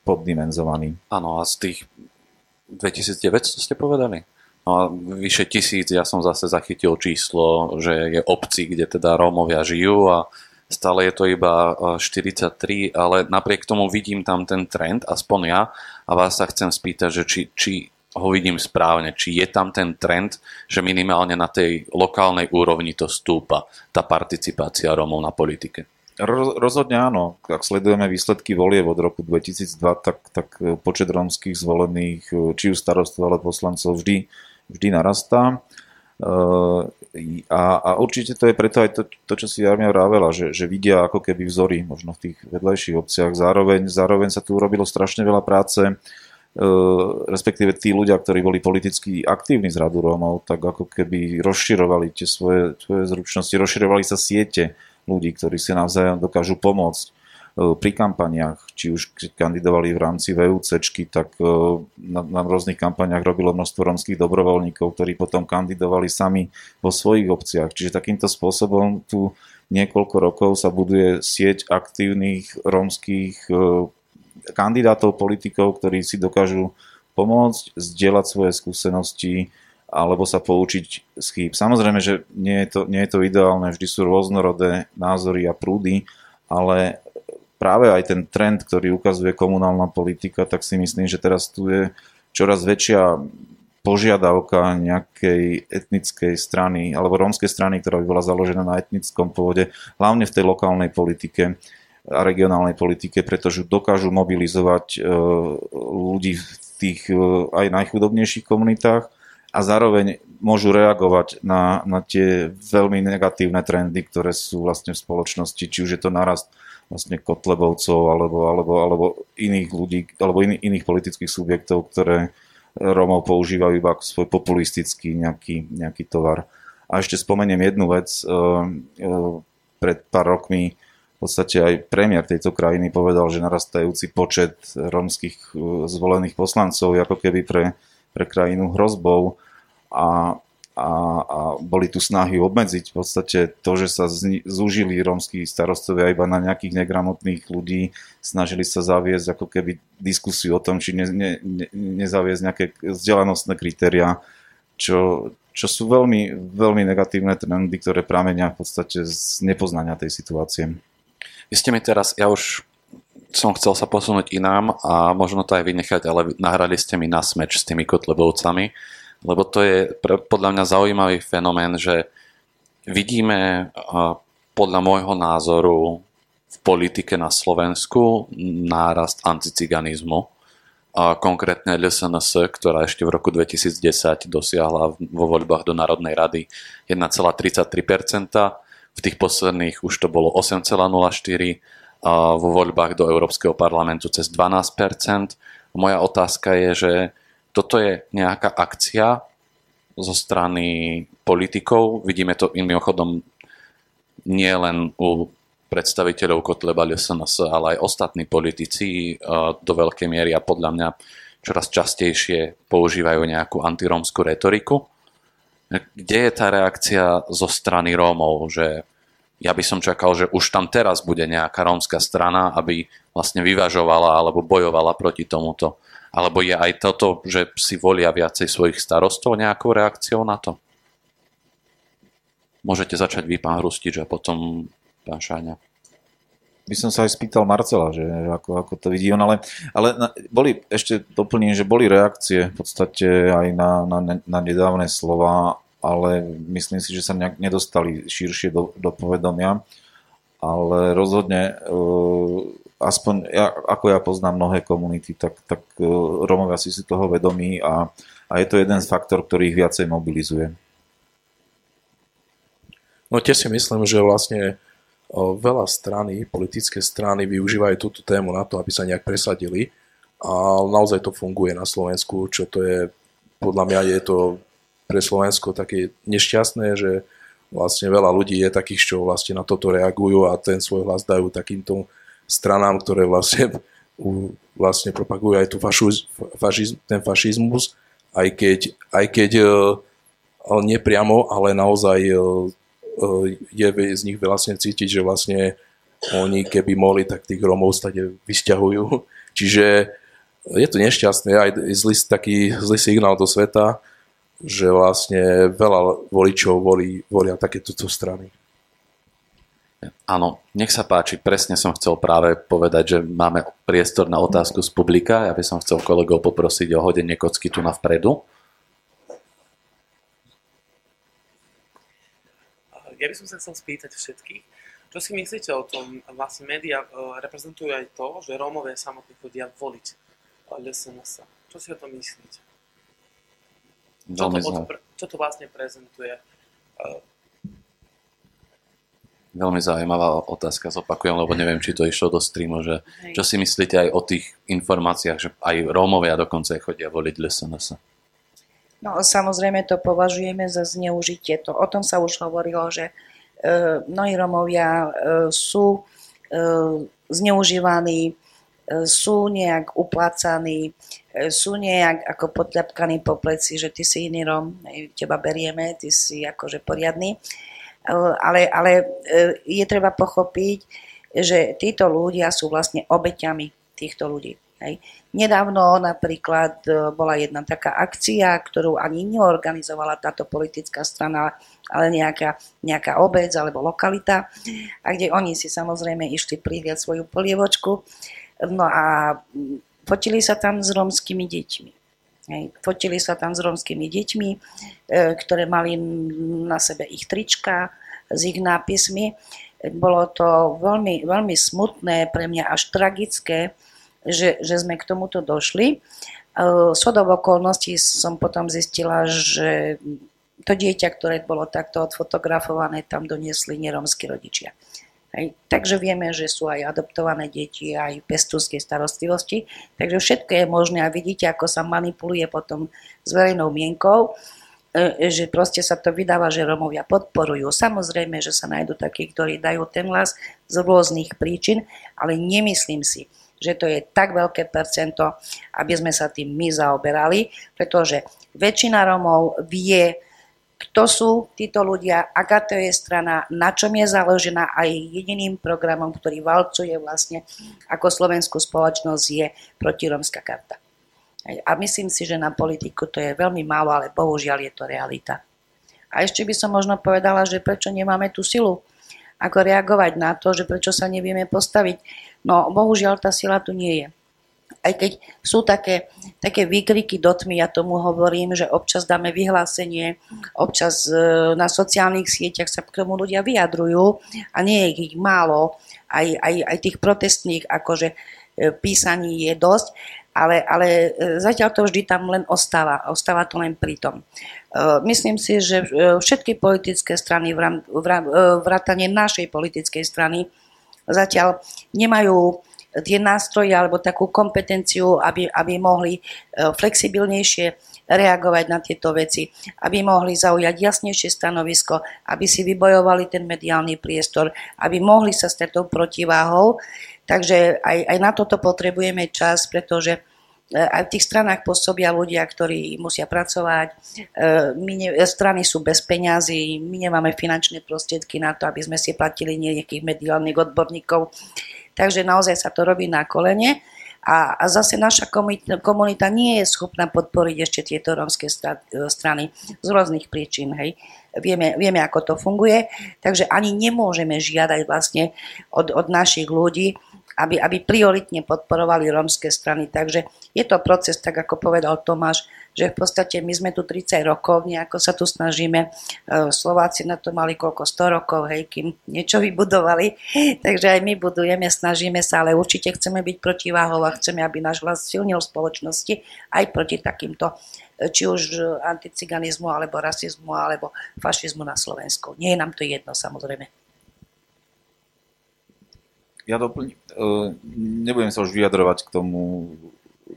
poddimenzovaní. Áno, a z tých 2900 ste povedali? No a vyše tisíc, ja som zase zachytil číslo, že je obcí, kde teda Rómovia žijú a stále je to iba 43, ale napriek tomu vidím tam ten trend, aspoň ja, a vás sa chcem spýtať, že či, či ho vidím správne, či je tam ten trend, že minimálne na tej lokálnej úrovni to stúpa, tá participácia Rómov na politike. Roz, rozhodne áno. Ak sledujeme výsledky volie od roku 2002, tak, tak počet rómskych zvolených, či už starostov, ale poslancov vždy, vždy narastá. A, a určite to je preto aj to, to čo si Jarmia vravela, že, že vidia ako keby vzory možno v tých vedľajších obciach. Zároveň, zároveň sa tu urobilo strašne veľa práce E, respektíve tí ľudia, ktorí boli politicky aktívni z radu Rómov, tak ako keby rozširovali tie svoje, svoje zručnosti, rozširovali sa siete ľudí, ktorí si navzájom dokážu pomôcť e, pri kampaniach, či už kandidovali v rámci VUC, tak e, na, na rôznych kampaniach robilo množstvo rómskych dobrovoľníkov, ktorí potom kandidovali sami vo svojich obciach. Čiže takýmto spôsobom tu niekoľko rokov sa buduje sieť aktívnych rómskych kandidátov, politikov, ktorí si dokážu pomôcť, zdieľať svoje skúsenosti alebo sa poučiť z chýb. Samozrejme, že nie je, to, nie je to ideálne, vždy sú rôznorodé názory a prúdy, ale práve aj ten trend, ktorý ukazuje komunálna politika, tak si myslím, že teraz tu je čoraz väčšia požiadavka nejakej etnickej strany alebo rómskej strany, ktorá by bola založená na etnickom pôvode, hlavne v tej lokálnej politike, a regionálnej politike, pretože dokážu mobilizovať e, ľudí v tých e, aj najchudobnejších komunitách a zároveň môžu reagovať na, na tie veľmi negatívne trendy, ktoré sú vlastne v spoločnosti, či už je to narast vlastne kotlebovcov alebo, alebo, alebo iných ľudí, alebo in, iných politických subjektov, ktoré Rómov používajú iba ako svoj populistický nejaký, nejaký tovar. A ešte spomeniem jednu vec. E, pred pár rokmi podstate aj premiér tejto krajiny povedal, že narastajúci počet rómskych uh, zvolených poslancov ako keby pre, pre krajinu hrozbou a, a, a boli tu snahy obmedziť v podstate to, že sa zni, zúžili rómsky starostovia iba na nejakých negramotných ľudí, snažili sa zaviesť ako keby diskusiu o tom, či ne, ne, ne, nezaviesť nejaké vzdelanostné kritéria, čo, čo sú veľmi, veľmi negatívne trendy, ktoré pramenia v podstate z nepoznania tej situácie. Vy ste mi teraz, ja už som chcel sa posunúť inám a možno to aj vynechať, ale nahrali ste mi na smeč s tými kotlebovcami, lebo to je pre, podľa mňa zaujímavý fenomén, že vidíme podľa môjho názoru v politike na Slovensku nárast anticiganizmu, konkrétne LSNS, ktorá ešte v roku 2010 dosiahla vo voľbách do Národnej rady 1,33%, v tých posledných už to bolo 8,04 a vo voľbách do Európskeho parlamentu cez 12%. Moja otázka je, že toto je nejaká akcia zo strany politikov. Vidíme to mimochodom nie len u predstaviteľov Kotleba SNS, ale aj ostatní politici do veľkej miery a podľa mňa čoraz častejšie používajú nejakú antirómskú retoriku. Kde je tá reakcia zo strany Rómov, že ja by som čakal, že už tam teraz bude nejaká rómska strana, aby vlastne vyvažovala alebo bojovala proti tomuto. Alebo je aj toto, že si volia viacej svojich starostov nejakou reakciou na to? Môžete začať vy, pán Hrustič, a potom pán Šáňa by som sa aj spýtal Marcela, že ako, ako to vidí on, ale, ale na, boli, ešte doplním, že boli reakcie v podstate aj na, na, na nedávne slova, ale myslím si, že sa nejak nedostali širšie do, do povedomia. ale rozhodne aspoň ja, ako ja poznám mnohé komunity, tak, tak Romovia si si toho vedomí a, a je to jeden z faktor, ktorý ich viacej mobilizuje. No tiež si myslím, že vlastne veľa strany, politické strany využívajú túto tému na to, aby sa nejak presadili. A naozaj to funguje na Slovensku, čo to je, podľa mňa je to pre Slovensko také nešťastné, že vlastne veľa ľudí je takých, čo vlastne na toto reagujú a ten svoj hlas dajú takýmto stranám, ktoré vlastne, vlastne propagujú aj tu fašiz, ten fašizmus, aj keď, aj keď uh, nepriamo, ale naozaj uh, je z nich vlastne cítiť, že vlastne oni keby mohli, tak tých Romov stade vysťahujú. Čiže je to nešťastné, aj zlý, taký zlý signál do sveta, že vlastne veľa voličov volí, volia takéto strany. Áno, nech sa páči, presne som chcel práve povedať, že máme priestor na otázku z publika. Ja by som chcel kolegov poprosiť o hodenie kocky tu na vpredu. Ja by som sa chcel spýtať všetkých, čo si myslíte o tom, vlastne médiá e, reprezentujú aj to, že Rómovia samotní chodia voliť LSNS. Čo si o tom myslíte? Čo to, odpr- čo to vlastne prezentuje? E, Veľmi zaujímavá otázka, zopakujem, lebo neviem, či to išlo do streamu, že Hej. čo si myslíte aj o tých informáciách, že aj Rómovia dokonca chodia voliť LSNS? No samozrejme to považujeme za zneužitie. To, o tom sa už hovorilo, že e, mnohí Rómovia e, sú e, zneužívaní, e, sú nejak uplácaní, e, sú nejak ako podľapkaní po pleci, že ty si iný Róm, teba berieme, ty si akože poriadny ale, ale e, je treba pochopiť, že títo ľudia sú vlastne obeťami týchto ľudí. Hej. Nedávno napríklad e, bola jedna taká akcia, ktorú ani neorganizovala táto politická strana, ale nejaká, nejaká obec alebo lokalita, a kde oni si samozrejme išli prihliať svoju polievočku. No a fotili sa tam s romskými deťmi. Hej. Fotili sa tam s romskými deťmi, e, ktoré mali na sebe ich trička s ich nápismi. Bolo to veľmi, veľmi smutné, pre mňa až tragické, že, že sme k tomuto došli. E, shodou okolností som potom zistila, že to dieťa, ktoré bolo takto odfotografované, tam doniesli neromskí rodičia. Hej. Takže vieme, že sú aj adoptované deti, aj pestúskej starostlivosti. Takže všetko je možné a vidíte, ako sa manipuluje potom s verejnou mienkou, e, že proste sa to vydáva, že Romovia podporujú. Samozrejme, že sa nájdú takí, ktorí dajú ten hlas z rôznych príčin, ale nemyslím si, že to je tak veľké percento, aby sme sa tým my zaoberali, pretože väčšina Romov vie, kto sú títo ľudia, aká to je strana, na čom je založená aj jediným programom, ktorý valcuje vlastne ako slovenskú spoločnosť je protiromská karta. A myslím si, že na politiku to je veľmi málo, ale bohužiaľ je to realita. A ešte by som možno povedala, že prečo nemáme tú silu, ako reagovať na to, že prečo sa nevieme postaviť. No bohužiaľ tá sila tu nie je. Aj keď sú také, také výkriky do tmy, ja tomu hovorím, že občas dáme vyhlásenie, občas e, na sociálnych sieťach sa k tomu ľudia vyjadrujú a nie je ich málo, aj, aj, aj tých protestných akože e, písaní je dosť, ale, ale e, zatiaľ to vždy tam len ostáva, ostáva to len pri. Myslím si, že všetky politické strany, vrátane našej politickej strany, zatiaľ nemajú tie nástroje alebo takú kompetenciu, aby, aby mohli e, flexibilnejšie reagovať na tieto veci, aby mohli zaujať jasnejšie stanovisko, aby si vybojovali ten mediálny priestor, aby mohli sa stať tou protiváhou. Takže aj, aj na toto potrebujeme čas, pretože aj v tých stranách pôsobia ľudia, ktorí musia pracovať. E, my ne, strany sú bez peňazí, my nemáme finančné prostriedky na to, aby sme si platili nejakých mediálnych odborníkov. Takže naozaj sa to robí na kolene. A, a zase naša komunita, nie je schopná podporiť ešte tieto rómske strany z rôznych príčin. Hej. Vieme, vieme, ako to funguje, takže ani nemôžeme žiadať vlastne od, od našich ľudí, aby, aby prioritne podporovali rómske strany. Takže je to proces, tak ako povedal Tomáš, že v podstate my sme tu 30 rokov, nejako sa tu snažíme, e, Slováci na to mali koľko, 100 rokov, hej, kým niečo vybudovali, takže aj my budujeme, snažíme sa, ale určite chceme byť protiváhov a chceme, aby náš hlas silnil v spoločnosti aj proti takýmto e, či už anticiganizmu, alebo rasizmu, alebo fašizmu na Slovensku. Nie je nám to jedno, samozrejme. Ja doplním, e, nebudem sa už vyjadrovať k tomu,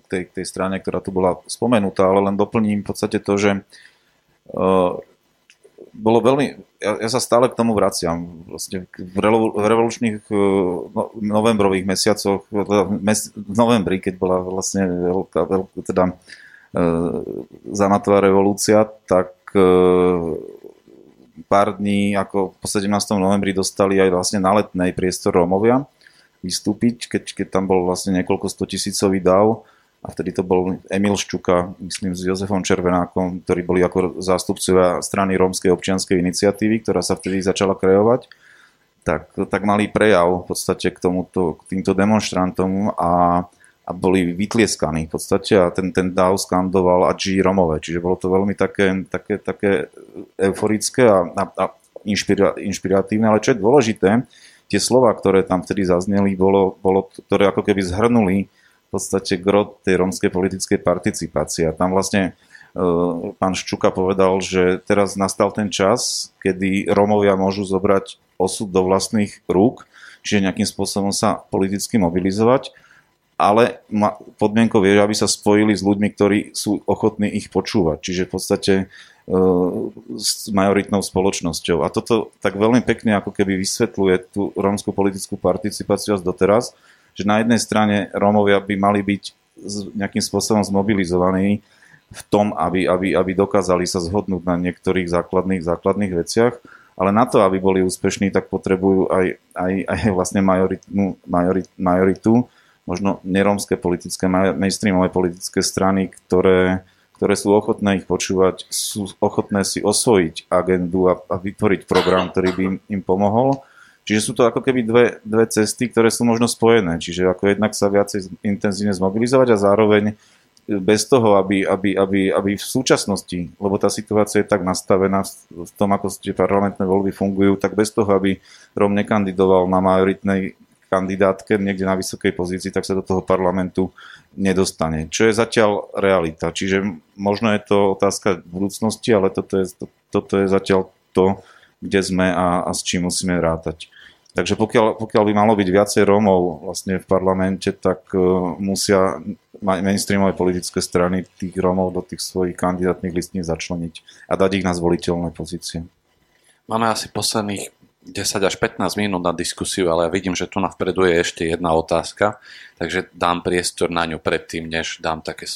k tej, k tej strane, ktorá tu bola spomenutá, ale len doplním v podstate to, že uh, bolo veľmi, ja, ja sa stále k tomu vraciam, vlastne v, revolu, v revolučných uh, no, novembrových mesiacoch, teda mes, v novembri, keď bola vlastne veľká, veľká teda uh, zamatová revolúcia, tak uh, pár dní, ako po 17. novembri dostali aj vlastne na letnej priestor Rómovia vystúpiť, keď, keď tam bol vlastne niekoľko stotisícový dav a vtedy to bol Emil Ščuka, myslím s Jozefom Červenákom, ktorí boli ako zástupcovia strany Rómskej občianskej iniciatívy, ktorá sa vtedy začala kreovať, tak, tak mali prejav v podstate k, tomuto, k týmto demonstrantom a, a boli vytlieskaní v podstate a ten, ten DAO skandoval a G Romové, čiže bolo to veľmi také, také, také euforické a, a, a inšpira, inšpiratívne, ale čo je dôležité, tie slova, ktoré tam vtedy zazneli, bolo, bolo, ktoré ako keby zhrnuli podstate grot tej rómskej politickej participácie. A tam vlastne e, pán Ščuka povedal, že teraz nastal ten čas, kedy Rómovia môžu zobrať osud do vlastných rúk, čiže nejakým spôsobom sa politicky mobilizovať, ale podmienkou je, aby sa spojili s ľuďmi, ktorí sú ochotní ich počúvať. Čiže v podstate s majoritnou spoločnosťou. A toto tak veľmi pekne ako keby vysvetľuje tú rómskú politickú participáciu až doteraz, že na jednej strane Rómovia by mali byť nejakým spôsobom zmobilizovaní v tom, aby, aby, aby dokázali sa zhodnúť na niektorých základných, základných veciach, ale na to, aby boli úspešní, tak potrebujú aj, aj, aj vlastne majoritnú, majorit, majoritu, možno nerómske politické, mainstreamové politické strany, ktoré, ktoré sú ochotné ich počúvať, sú ochotné si osvojiť agendu a, a vytvoriť program, ktorý by im, im pomohol Čiže sú to ako keby dve, dve cesty, ktoré sú možno spojené. Čiže ako jednak sa viacej intenzívne zmobilizovať a zároveň bez toho, aby, aby, aby, aby v súčasnosti, lebo tá situácia je tak nastavená v tom, ako tie parlamentné voľby fungujú, tak bez toho, aby Rom nekandidoval na majoritnej kandidátke niekde na vysokej pozícii, tak sa do toho parlamentu nedostane. Čo je zatiaľ realita. Čiže možno je to otázka budúcnosti, ale toto je, to, toto je zatiaľ to, kde sme a, a s čím musíme rátať. Takže pokiaľ, pokiaľ by malo byť viacej Rómov vlastne v parlamente, tak uh, musia mainstreamové politické strany tých Rómov do tých svojich kandidátnych listní začleniť a dať ich na zvoliteľné pozície. Máme asi posledných 10 až 15 minút na diskusiu, ale ja vidím, že tu na vpredu je ešte jedna otázka, takže dám priestor na ňu predtým, než dám také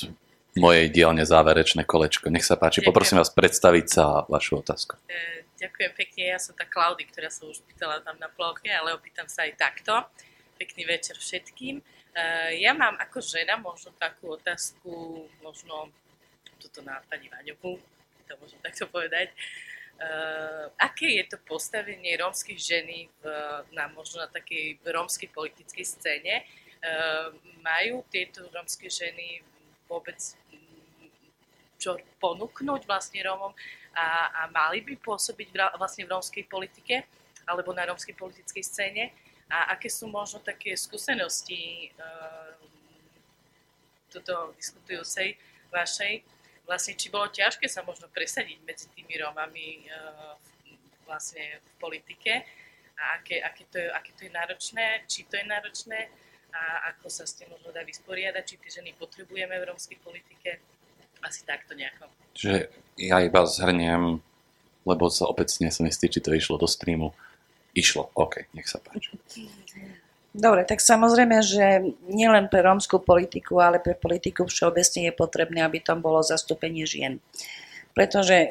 mojej dielne záverečné kolečko. Nech sa páči, poprosím vás predstaviť sa vašu otázku. E, Ďakujem pekne, ja som tá Klaudy, ktorá sa už pýtala tam na ploche, ale opýtam sa aj takto. Pekný večer všetkým. Uh, ja mám ako žena možno takú otázku, možno toto na pani Vaňovu, to môžem takto povedať. Uh, aké je to postavenie rómskych ženy v, na možno na takej rómskej politickej scéne? Uh, majú tieto rómske ženy vôbec čo ponúknuť vlastne Rómom? A, a mali by pôsobiť vlastne v rómskej politike alebo na rómskej politickej scéne? A aké sú možno také skúsenosti uh, tuto diskutujúcej vašej, vlastne či bolo ťažké sa možno presadiť medzi tými Rómami uh, vlastne v politike a aké, aké, to je, aké to je náročné, či to je náročné a ako sa s tým možno dá vysporiadať, či tie ženy potrebujeme v rómskej politike, asi takto nejako. Čiže ja iba zhrniem, lebo sa opäť nie som istý, či to išlo do streamu. Išlo, OK, nech sa páči. Dobre, tak samozrejme, že nielen pre rómskú politiku, ale pre politiku všeobecne je potrebné, aby tam bolo zastúpenie žien. Pretože e,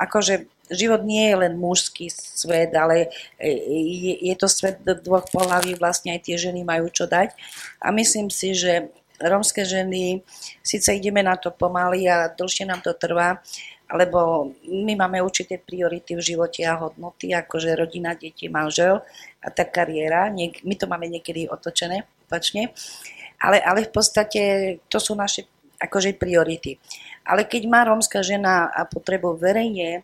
akože život nie je len mužský svet, ale e, je, je to svet dvoch pohlaví, vlastne aj tie ženy majú čo dať. A myslím si, že rómske ženy, síce ideme na to pomaly a dlhšie nám to trvá, lebo my máme určité priority v živote a hodnoty, akože rodina, deti, manžel a tá kariéra. My to máme niekedy otočené, opačne. Ale, ale v podstate to sú naše akože priority. Ale keď má rómska žena a potrebu verejne e,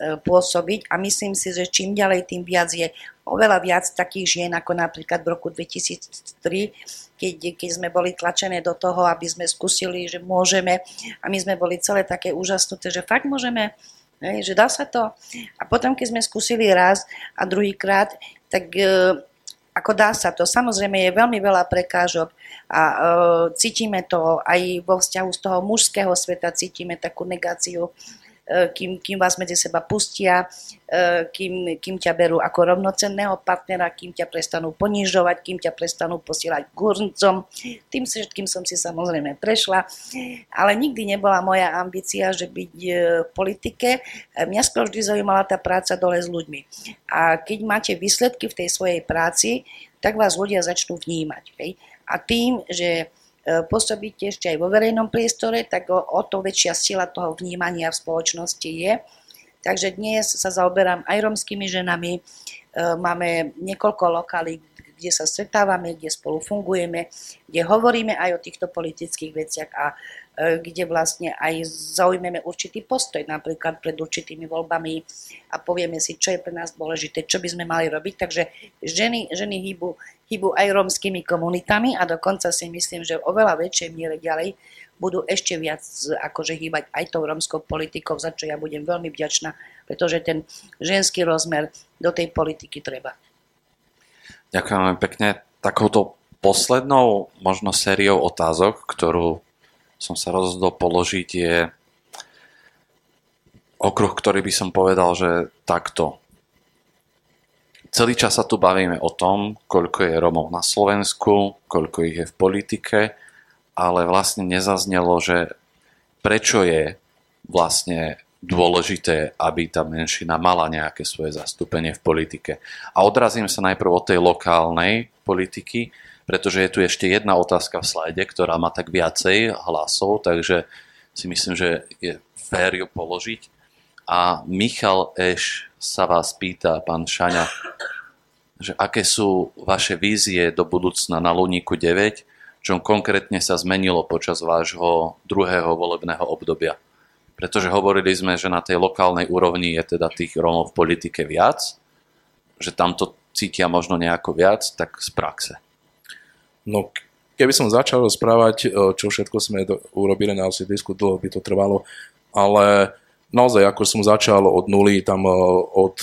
pôsobiť a myslím si, že čím ďalej, tým viac je oveľa viac takých žien, ako napríklad v roku 2003, keď, keď sme boli tlačené do toho, aby sme skúsili, že môžeme a my sme boli celé také úžasnuté, že fakt môžeme, že dá sa to. A potom, keď sme skúsili raz a druhýkrát, tak e, ako dá sa to. Samozrejme je veľmi veľa prekážok a e, cítime to aj vo vzťahu z toho mužského sveta, cítime takú negáciu E, kým, kým vás medzi seba pustia, e, kým, kým ťa berú ako rovnocenného partnera, kým ťa prestanú ponižovať, kým ťa prestanú posielať kurncom. Tým všetkým som si samozrejme prešla, ale nikdy nebola moja ambícia, že byť e, v politike. Mňa skôr vždy zaujímala tá práca dole s ľuďmi. A keď máte výsledky v tej svojej práci, tak vás ľudia začnú vnímať. Hej? A tým, že E, pôsobíte ešte aj vo verejnom priestore, tak o, o to väčšia sila toho vnímania v spoločnosti je. Takže dnes sa zaoberám aj romskými ženami, e, máme niekoľko lokalí, kde sa stretávame, kde spolu fungujeme, kde hovoríme aj o týchto politických veciach a E, kde vlastne aj zaujmeme určitý postoj, napríklad pred určitými voľbami a povieme si, čo je pre nás dôležité, čo by sme mali robiť. Takže ženy, ženy hýbu, hýbu aj rómskymi komunitami a dokonca si myslím, že v oveľa väčšej miere ďalej budú ešte viac akože hýbať aj tou rómskou politikou, za čo ja budem veľmi vďačná, pretože ten ženský rozmer do tej politiky treba. Ďakujem pekne. Takouto poslednou možno sériou otázok, ktorú som sa rozhodol položiť, je okruh, ktorý by som povedal, že takto. Celý čas sa tu bavíme o tom, koľko je Romov na Slovensku, koľko ich je v politike, ale vlastne nezaznelo, že prečo je vlastne dôležité, aby tá menšina mala nejaké svoje zastúpenie v politike. A odrazím sa najprv od tej lokálnej politiky, pretože je tu ešte jedna otázka v slajde, ktorá má tak viacej hlasov, takže si myslím, že je fér ju položiť. A Michal Eš sa vás pýta, pán Šaňa, že aké sú vaše vízie do budúcna na Luníku 9, čo konkrétne sa zmenilo počas vášho druhého volebného obdobia. Pretože hovorili sme, že na tej lokálnej úrovni je teda tých Rómov v politike viac, že tam to cítia možno nejako viac, tak z praxe. No, keby som začal rozprávať, e, čo všetko sme urobili na sídlisku, dlho by to trvalo, ale naozaj, ako som začal od nuly, tam e, od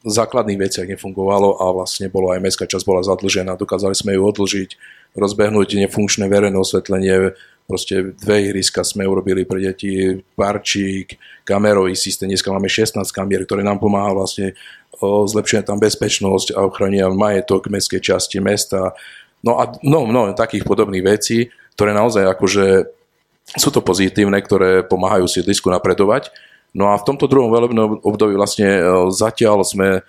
základných veciach nefungovalo a vlastne bolo aj mestská časť bola zadlžená, dokázali sme ju odlžiť, rozbehnúť nefunkčné verejné osvetlenie, proste dve ihriska sme urobili pre deti, parčík, kamerový systém, dneska máme 16 kamier, ktoré nám pomáha vlastne zlepšuje tam bezpečnosť a ochrania majetok mestskej časti mesta, No a no, no, takých podobných vecí, ktoré naozaj akože sú to pozitívne, ktoré pomáhajú sídlisku napredovať. No a v tomto druhom velebnom období vlastne e, zatiaľ sme e,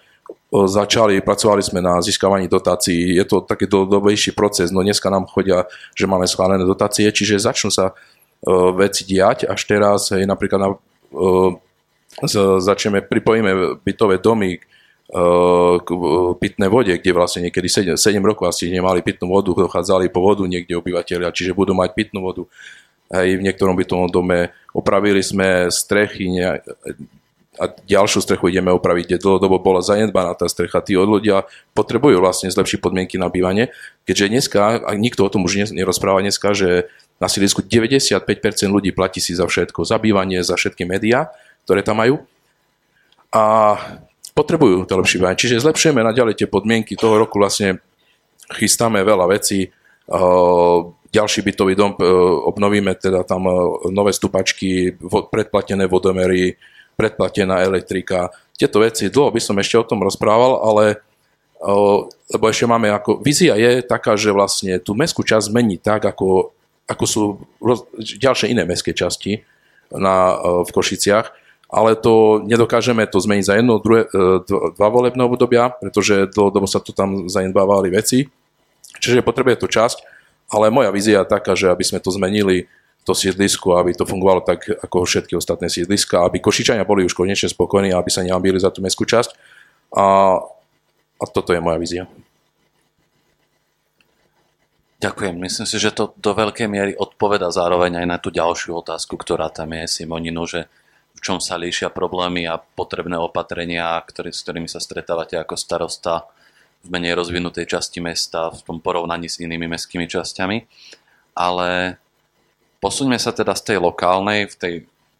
začali, pracovali sme na získavaní dotácií. Je to taký dlhodobejší proces, no dneska nám chodia, že máme schválené dotácie, čiže začnú sa uh, veci diať. Až teraz, hej, napríklad na, začneme, pripojíme bytové domy k pitnej vode, kde vlastne niekedy 7, 7 rokov asi nemali pitnú vodu, dochádzali po vodu niekde obyvateľia, čiže budú mať pitnú vodu. Aj v niektorom bytovom dome opravili sme strechy ne, a ďalšiu strechu ideme opraviť, kde dlhodobo bola zanedbaná tá strecha. Tí od ľudia potrebujú vlastne zlepšiť podmienky na bývanie, keďže dneska, a nikto o tom už nerozpráva dneska, že na sídlisku 95% ľudí platí si za všetko, za bývanie, za všetky médiá, ktoré tam majú. A potrebujú bývanie. Čiže zlepšujeme naďalej tie podmienky. Toho roku vlastne chystáme veľa vecí. Ďalší bytový dom obnovíme, teda tam nové stupačky, predplatené vodomery, predplatená elektrika. Tieto veci, dlho by som ešte o tom rozprával, ale lebo ešte máme ako, vízia je taká, že vlastne tú mestskú časť zmení tak, ako, ako sú roz, ďalšie iné mestské časti na, v Košiciach ale to nedokážeme to zmeniť za jedno, druhé, e, dva volebné obdobia, pretože dlhodobo sa tu tam zanedbávali veci. Čiže potrebuje to časť, ale moja vízia je taká, že aby sme to zmenili to sídlisko, aby to fungovalo tak ako všetky ostatné sídliska, aby Košičania boli už konečne spokojní, aby sa neambili za tú mestskú časť. A, a toto je moja vízia. Ďakujem. Myslím si, že to do veľkej miery odpoveda zároveň aj na tú ďalšiu otázku, ktorá tam je, Simoninu, že čom sa líšia problémy a potrebné opatrenia, ktorý, s ktorými sa stretávate ako starosta v menej rozvinutej časti mesta v tom porovnaní s inými mestskými časťami. Ale posuňme sa teda z tej lokálnej, v tej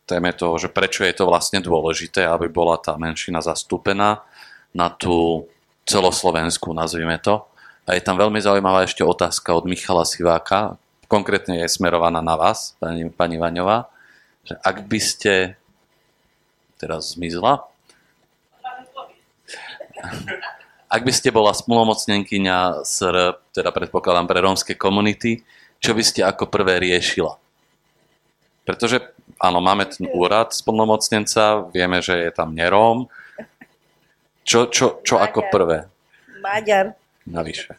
téme toho, že prečo je to vlastne dôležité, aby bola tá menšina zastúpená na tú celoslovenskú, nazvime to, a je tam veľmi zaujímavá ešte otázka od Michala Siváka, konkrétne je smerovaná na vás, pani, pani Vaňová, že ak by ste teraz zmizla, ak by ste bola splnomocnenkyňa SR, teda predpokladám pre rómske komunity, čo by ste ako prvé riešila? Pretože áno, máme ten úrad splnomocnenca, vieme, že je tam neróm. Čo, čo, čo ako prvé? Maďar navyše?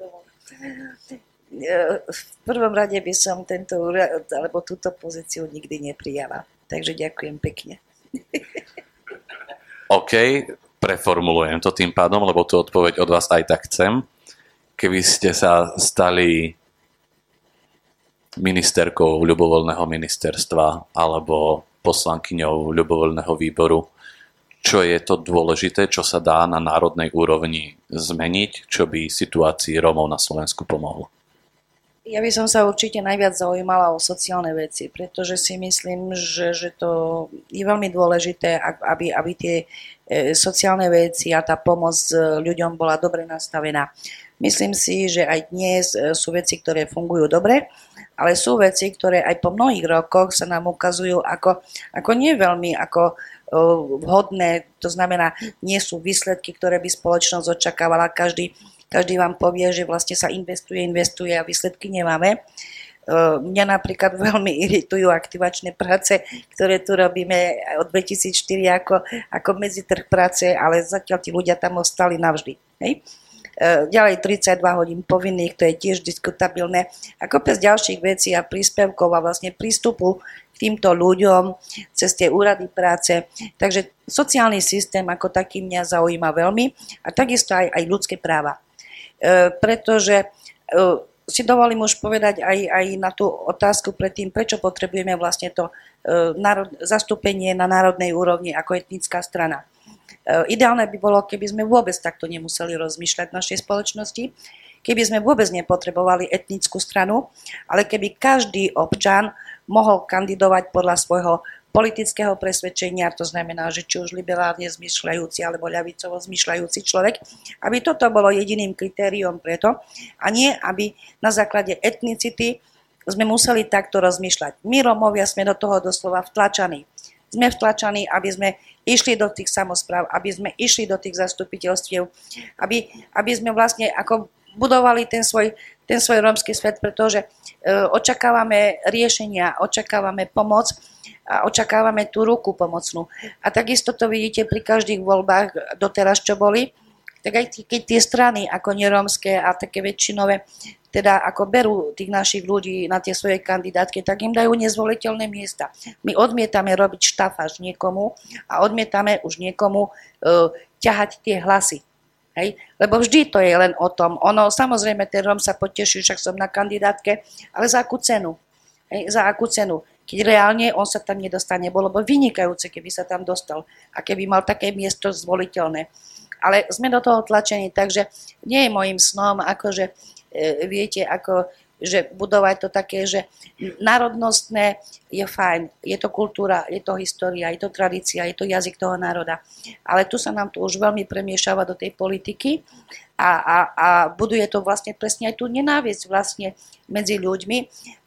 V prvom rade by som tento úrad, alebo túto pozíciu nikdy neprijala. Takže ďakujem pekne. OK, preformulujem to tým pádom, lebo tú odpoveď od vás aj tak chcem. Keby ste sa stali ministerkou ľubovoľného ministerstva alebo poslankyňou ľubovoľného výboru, čo je to dôležité, čo sa dá na národnej úrovni zmeniť, čo by situácii Rómov na Slovensku pomohlo? Ja by som sa určite najviac zaujímala o sociálne veci, pretože si myslím, že, že to je veľmi dôležité, aby, aby tie e, sociálne veci a tá pomoc e, ľuďom bola dobre nastavená. Myslím si, že aj dnes e, sú veci, ktoré fungujú dobre, ale sú veci, ktoré aj po mnohých rokoch sa nám ukazujú ako, ako nie veľmi ako vhodné, to znamená, nie sú výsledky, ktoré by spoločnosť očakávala. Každý, každý vám povie, že vlastne sa investuje, investuje a výsledky nemáme. Mňa napríklad veľmi iritujú aktivačné práce, ktoré tu robíme od 2004 ako, ako medzitrh práce, ale zatiaľ tí ľudia tam ostali navždy. Hej? Ďalej 32 hodín povinných, to je tiež diskutabilné. A kopec ďalších vecí a príspevkov a vlastne prístupu týmto ľuďom cez tie úrady práce. Takže sociálny systém ako taký mňa zaujíma veľmi a takisto aj, aj ľudské práva. E, pretože e, si dovolím už povedať aj, aj na tú otázku predtým, prečo potrebujeme vlastne to e, národ, zastúpenie na národnej úrovni ako etnická strana. Ideálne by bolo, keby sme vôbec takto nemuseli rozmýšľať v našej spoločnosti, keby sme vôbec nepotrebovali etnickú stranu, ale keby každý občan mohol kandidovať podľa svojho politického presvedčenia, to znamená, že či už liberálne zmyšľajúci alebo ľavicovo zmyšľajúci človek, aby toto bolo jediným kritériom preto a nie, aby na základe etnicity sme museli takto rozmýšľať. My Romovia sme do toho doslova vtlačaní. Sme vtlačaní, aby sme išli do tých samozpráv, aby sme išli do tých zastupiteľstiev, aby, aby sme vlastne ako budovali ten svoj, ten svoj rómsky svet, pretože e, očakávame riešenia, očakávame pomoc a očakávame tú ruku pomocnú. A takisto to vidíte pri každých voľbách doteraz, čo boli, tak aj keď tie strany ako nerómske a také väčšinové, teda ako berú tých našich ľudí na tie svoje kandidátky, tak im dajú nezvoliteľné miesta. My odmietame robiť štafáž niekomu a odmietame už niekomu uh, ťahať tie hlasy. Hej? Lebo vždy to je len o tom. Ono, samozrejme, ten Rom sa poteší, však som na kandidátke, ale za akú cenu? Hej? Za akú cenu? Keď reálne on sa tam nedostane, bolo by vynikajúce, keby sa tam dostal a keby mal také miesto zvoliteľné. Ale sme do toho tlačení, takže nie je môjim snom, akože e, viete, ako že budovať to také, že národnostné je fajn, je to kultúra, je to história, je to tradícia, je to jazyk toho národa. Ale tu sa nám to už veľmi premiešava do tej politiky a, a, a buduje to vlastne presne aj tú nenávisť vlastne medzi ľuďmi.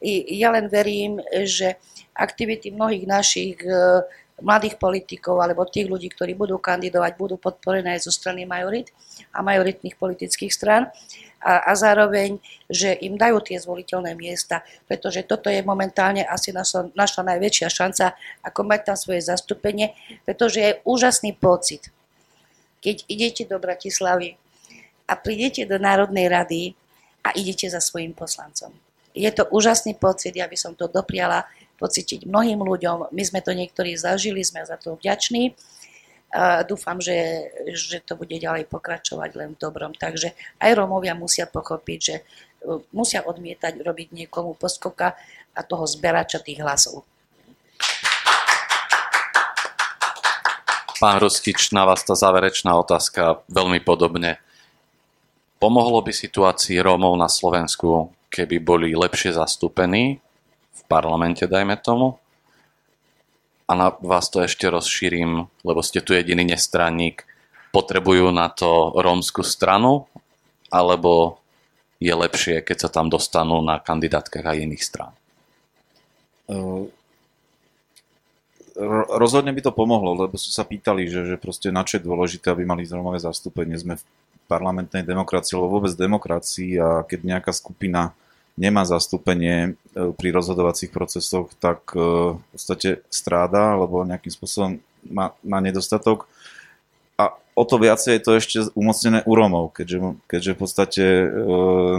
I ja len verím, že aktivity mnohých našich e, mladých politikov alebo tých ľudí, ktorí budú kandidovať, budú podporené aj zo strany majorit a majoritných politických stran a, a zároveň, že im dajú tie zvoliteľné miesta, pretože toto je momentálne asi naša, naša najväčšia šanca, ako mať tam svoje zastúpenie, pretože je úžasný pocit, keď idete do Bratislavy a prídete do Národnej rady a idete za svojim poslancom. Je to úžasný pocit, ja by som to dopriala pocítiť mnohým ľuďom. My sme to niektorí zažili, sme za to vďační. A dúfam, že, že to bude ďalej pokračovať len v dobrom. Takže aj Rómovia musia pochopiť, že e, musia odmietať robiť niekomu poskoka a toho zberača tých hlasov. Pán Rustič, na vás tá záverečná otázka veľmi podobne. Pomohlo by situácii Rómov na Slovensku, keby boli lepšie zastúpení v parlamente, dajme tomu? A na vás to ešte rozšírim, lebo ste tu jediný nestranník. Potrebujú na to rómsku stranu? Alebo je lepšie, keď sa tam dostanú na kandidátkach aj iných strán? Uh rozhodne by to pomohlo, lebo sú sa pýtali, že, že proste na čo je dôležité, aby mali zrovnavé zastúpenie. Sme v parlamentnej demokracii, alebo vôbec demokracii a keď nejaká skupina nemá zastúpenie e, pri rozhodovacích procesoch, tak e, v podstate stráda, alebo nejakým spôsobom má, má nedostatok. A o to viacej je to ešte umocnené u Rómov, keďže, keďže v podstate e,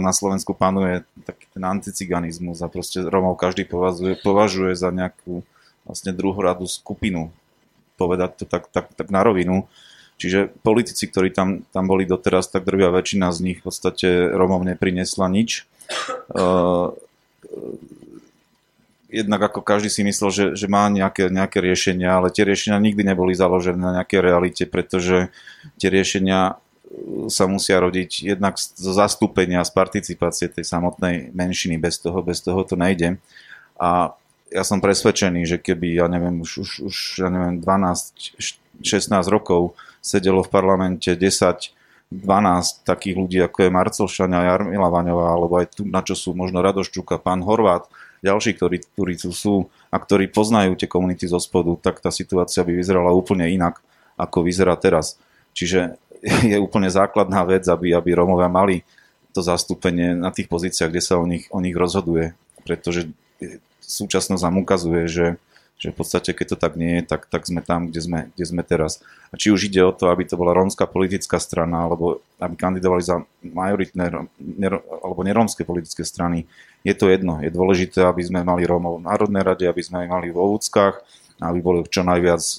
na Slovensku panuje taký ten anticiganizmus a proste Rómov každý považuje, považuje za nejakú vlastne druhoradú skupinu, povedať to tak, tak, tak na rovinu. Čiže politici, ktorí tam, tam boli doteraz, tak drvia väčšina z nich v podstate Romov neprinesla nič. Uh, jednak ako každý si myslel, že, že má nejaké, nejaké riešenia, ale tie riešenia nikdy neboli založené na nejakej realite, pretože tie riešenia sa musia rodiť jednak zo zastúpenia, z participácie tej samotnej menšiny. Bez toho, bez toho to nejde. A ja som presvedčený, že keby, ja neviem, už, už, už ja neviem, 12, 16 rokov sedelo v parlamente 10, 12 takých ľudí, ako je Marcelšania, Jarmila Vaňová, alebo aj tu, na čo sú možno Radoščuka, pán Horvát, ďalší, ktorí, ktorí tu sú a ktorí poznajú tie komunity zo spodu, tak tá situácia by vyzerala úplne inak, ako vyzerá teraz. Čiže je úplne základná vec, aby, aby Romovia mali to zastúpenie na tých pozíciách, kde sa o nich, o nich rozhoduje. Pretože súčasnosť nám ukazuje, že, že v podstate keď to tak nie je, tak, tak sme tam, kde sme, kde sme teraz. A či už ide o to, aby to bola rómska politická strana, alebo aby kandidovali za majoritné alebo nerómske politické strany, je to jedno. Je dôležité, aby sme mali Rómov v Národnej rade, aby sme mali v Ovúckach, aby boli čo najviac e,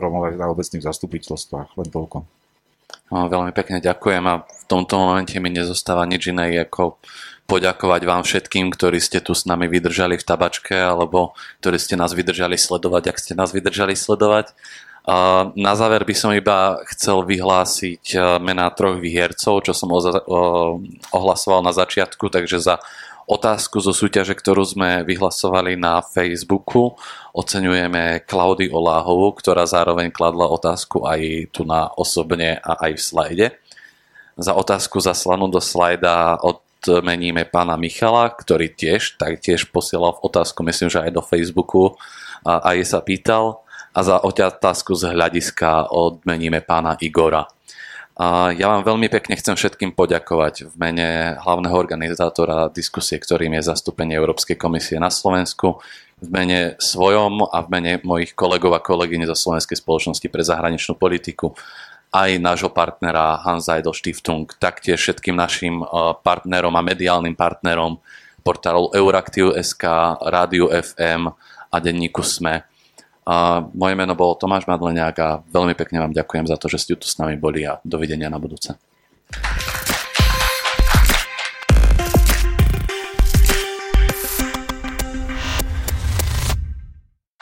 Rómov na obecných zastupiteľstvách. Len toľko. No, veľmi pekne ďakujem a v tomto momente mi nezostáva nič iné ako poďakovať vám všetkým, ktorí ste tu s nami vydržali v tabačke alebo ktorí ste nás vydržali sledovať, ak ste nás vydržali sledovať. Na záver by som iba chcel vyhlásiť e, mená troch výhercov, čo som ohlasoval na začiatku, takže za otázku zo súťaže, ktorú sme vyhlasovali na Facebooku, oceňujeme Klaudy Oláhovú, ktorá zároveň kladla otázku aj tu na osobne a aj v slajde. Za otázku zaslanú do slajda od odmeníme pána Michala, ktorý tiež taktiež posielal v otázku, myslím, že aj do Facebooku a aj sa pýtal. A za otázku z hľadiska odmeníme pána Igora. A ja vám veľmi pekne chcem všetkým poďakovať v mene hlavného organizátora diskusie, ktorým je zastúpenie Európskej komisie na Slovensku, v mene svojom a v mene mojich kolegov a kolegyň zo Slovenskej spoločnosti pre zahraničnú politiku aj nášho partnera Hans Eidel Stiftung, taktiež všetkým našim eh, partnerom a mediálnym partnerom portálov Euraktiv.sk, Rádiu FM a denníku SME. A moje meno bolo Tomáš Madleniak a veľmi pekne vám ďakujem za to, že ste tu s nami boli a dovidenia na budúce.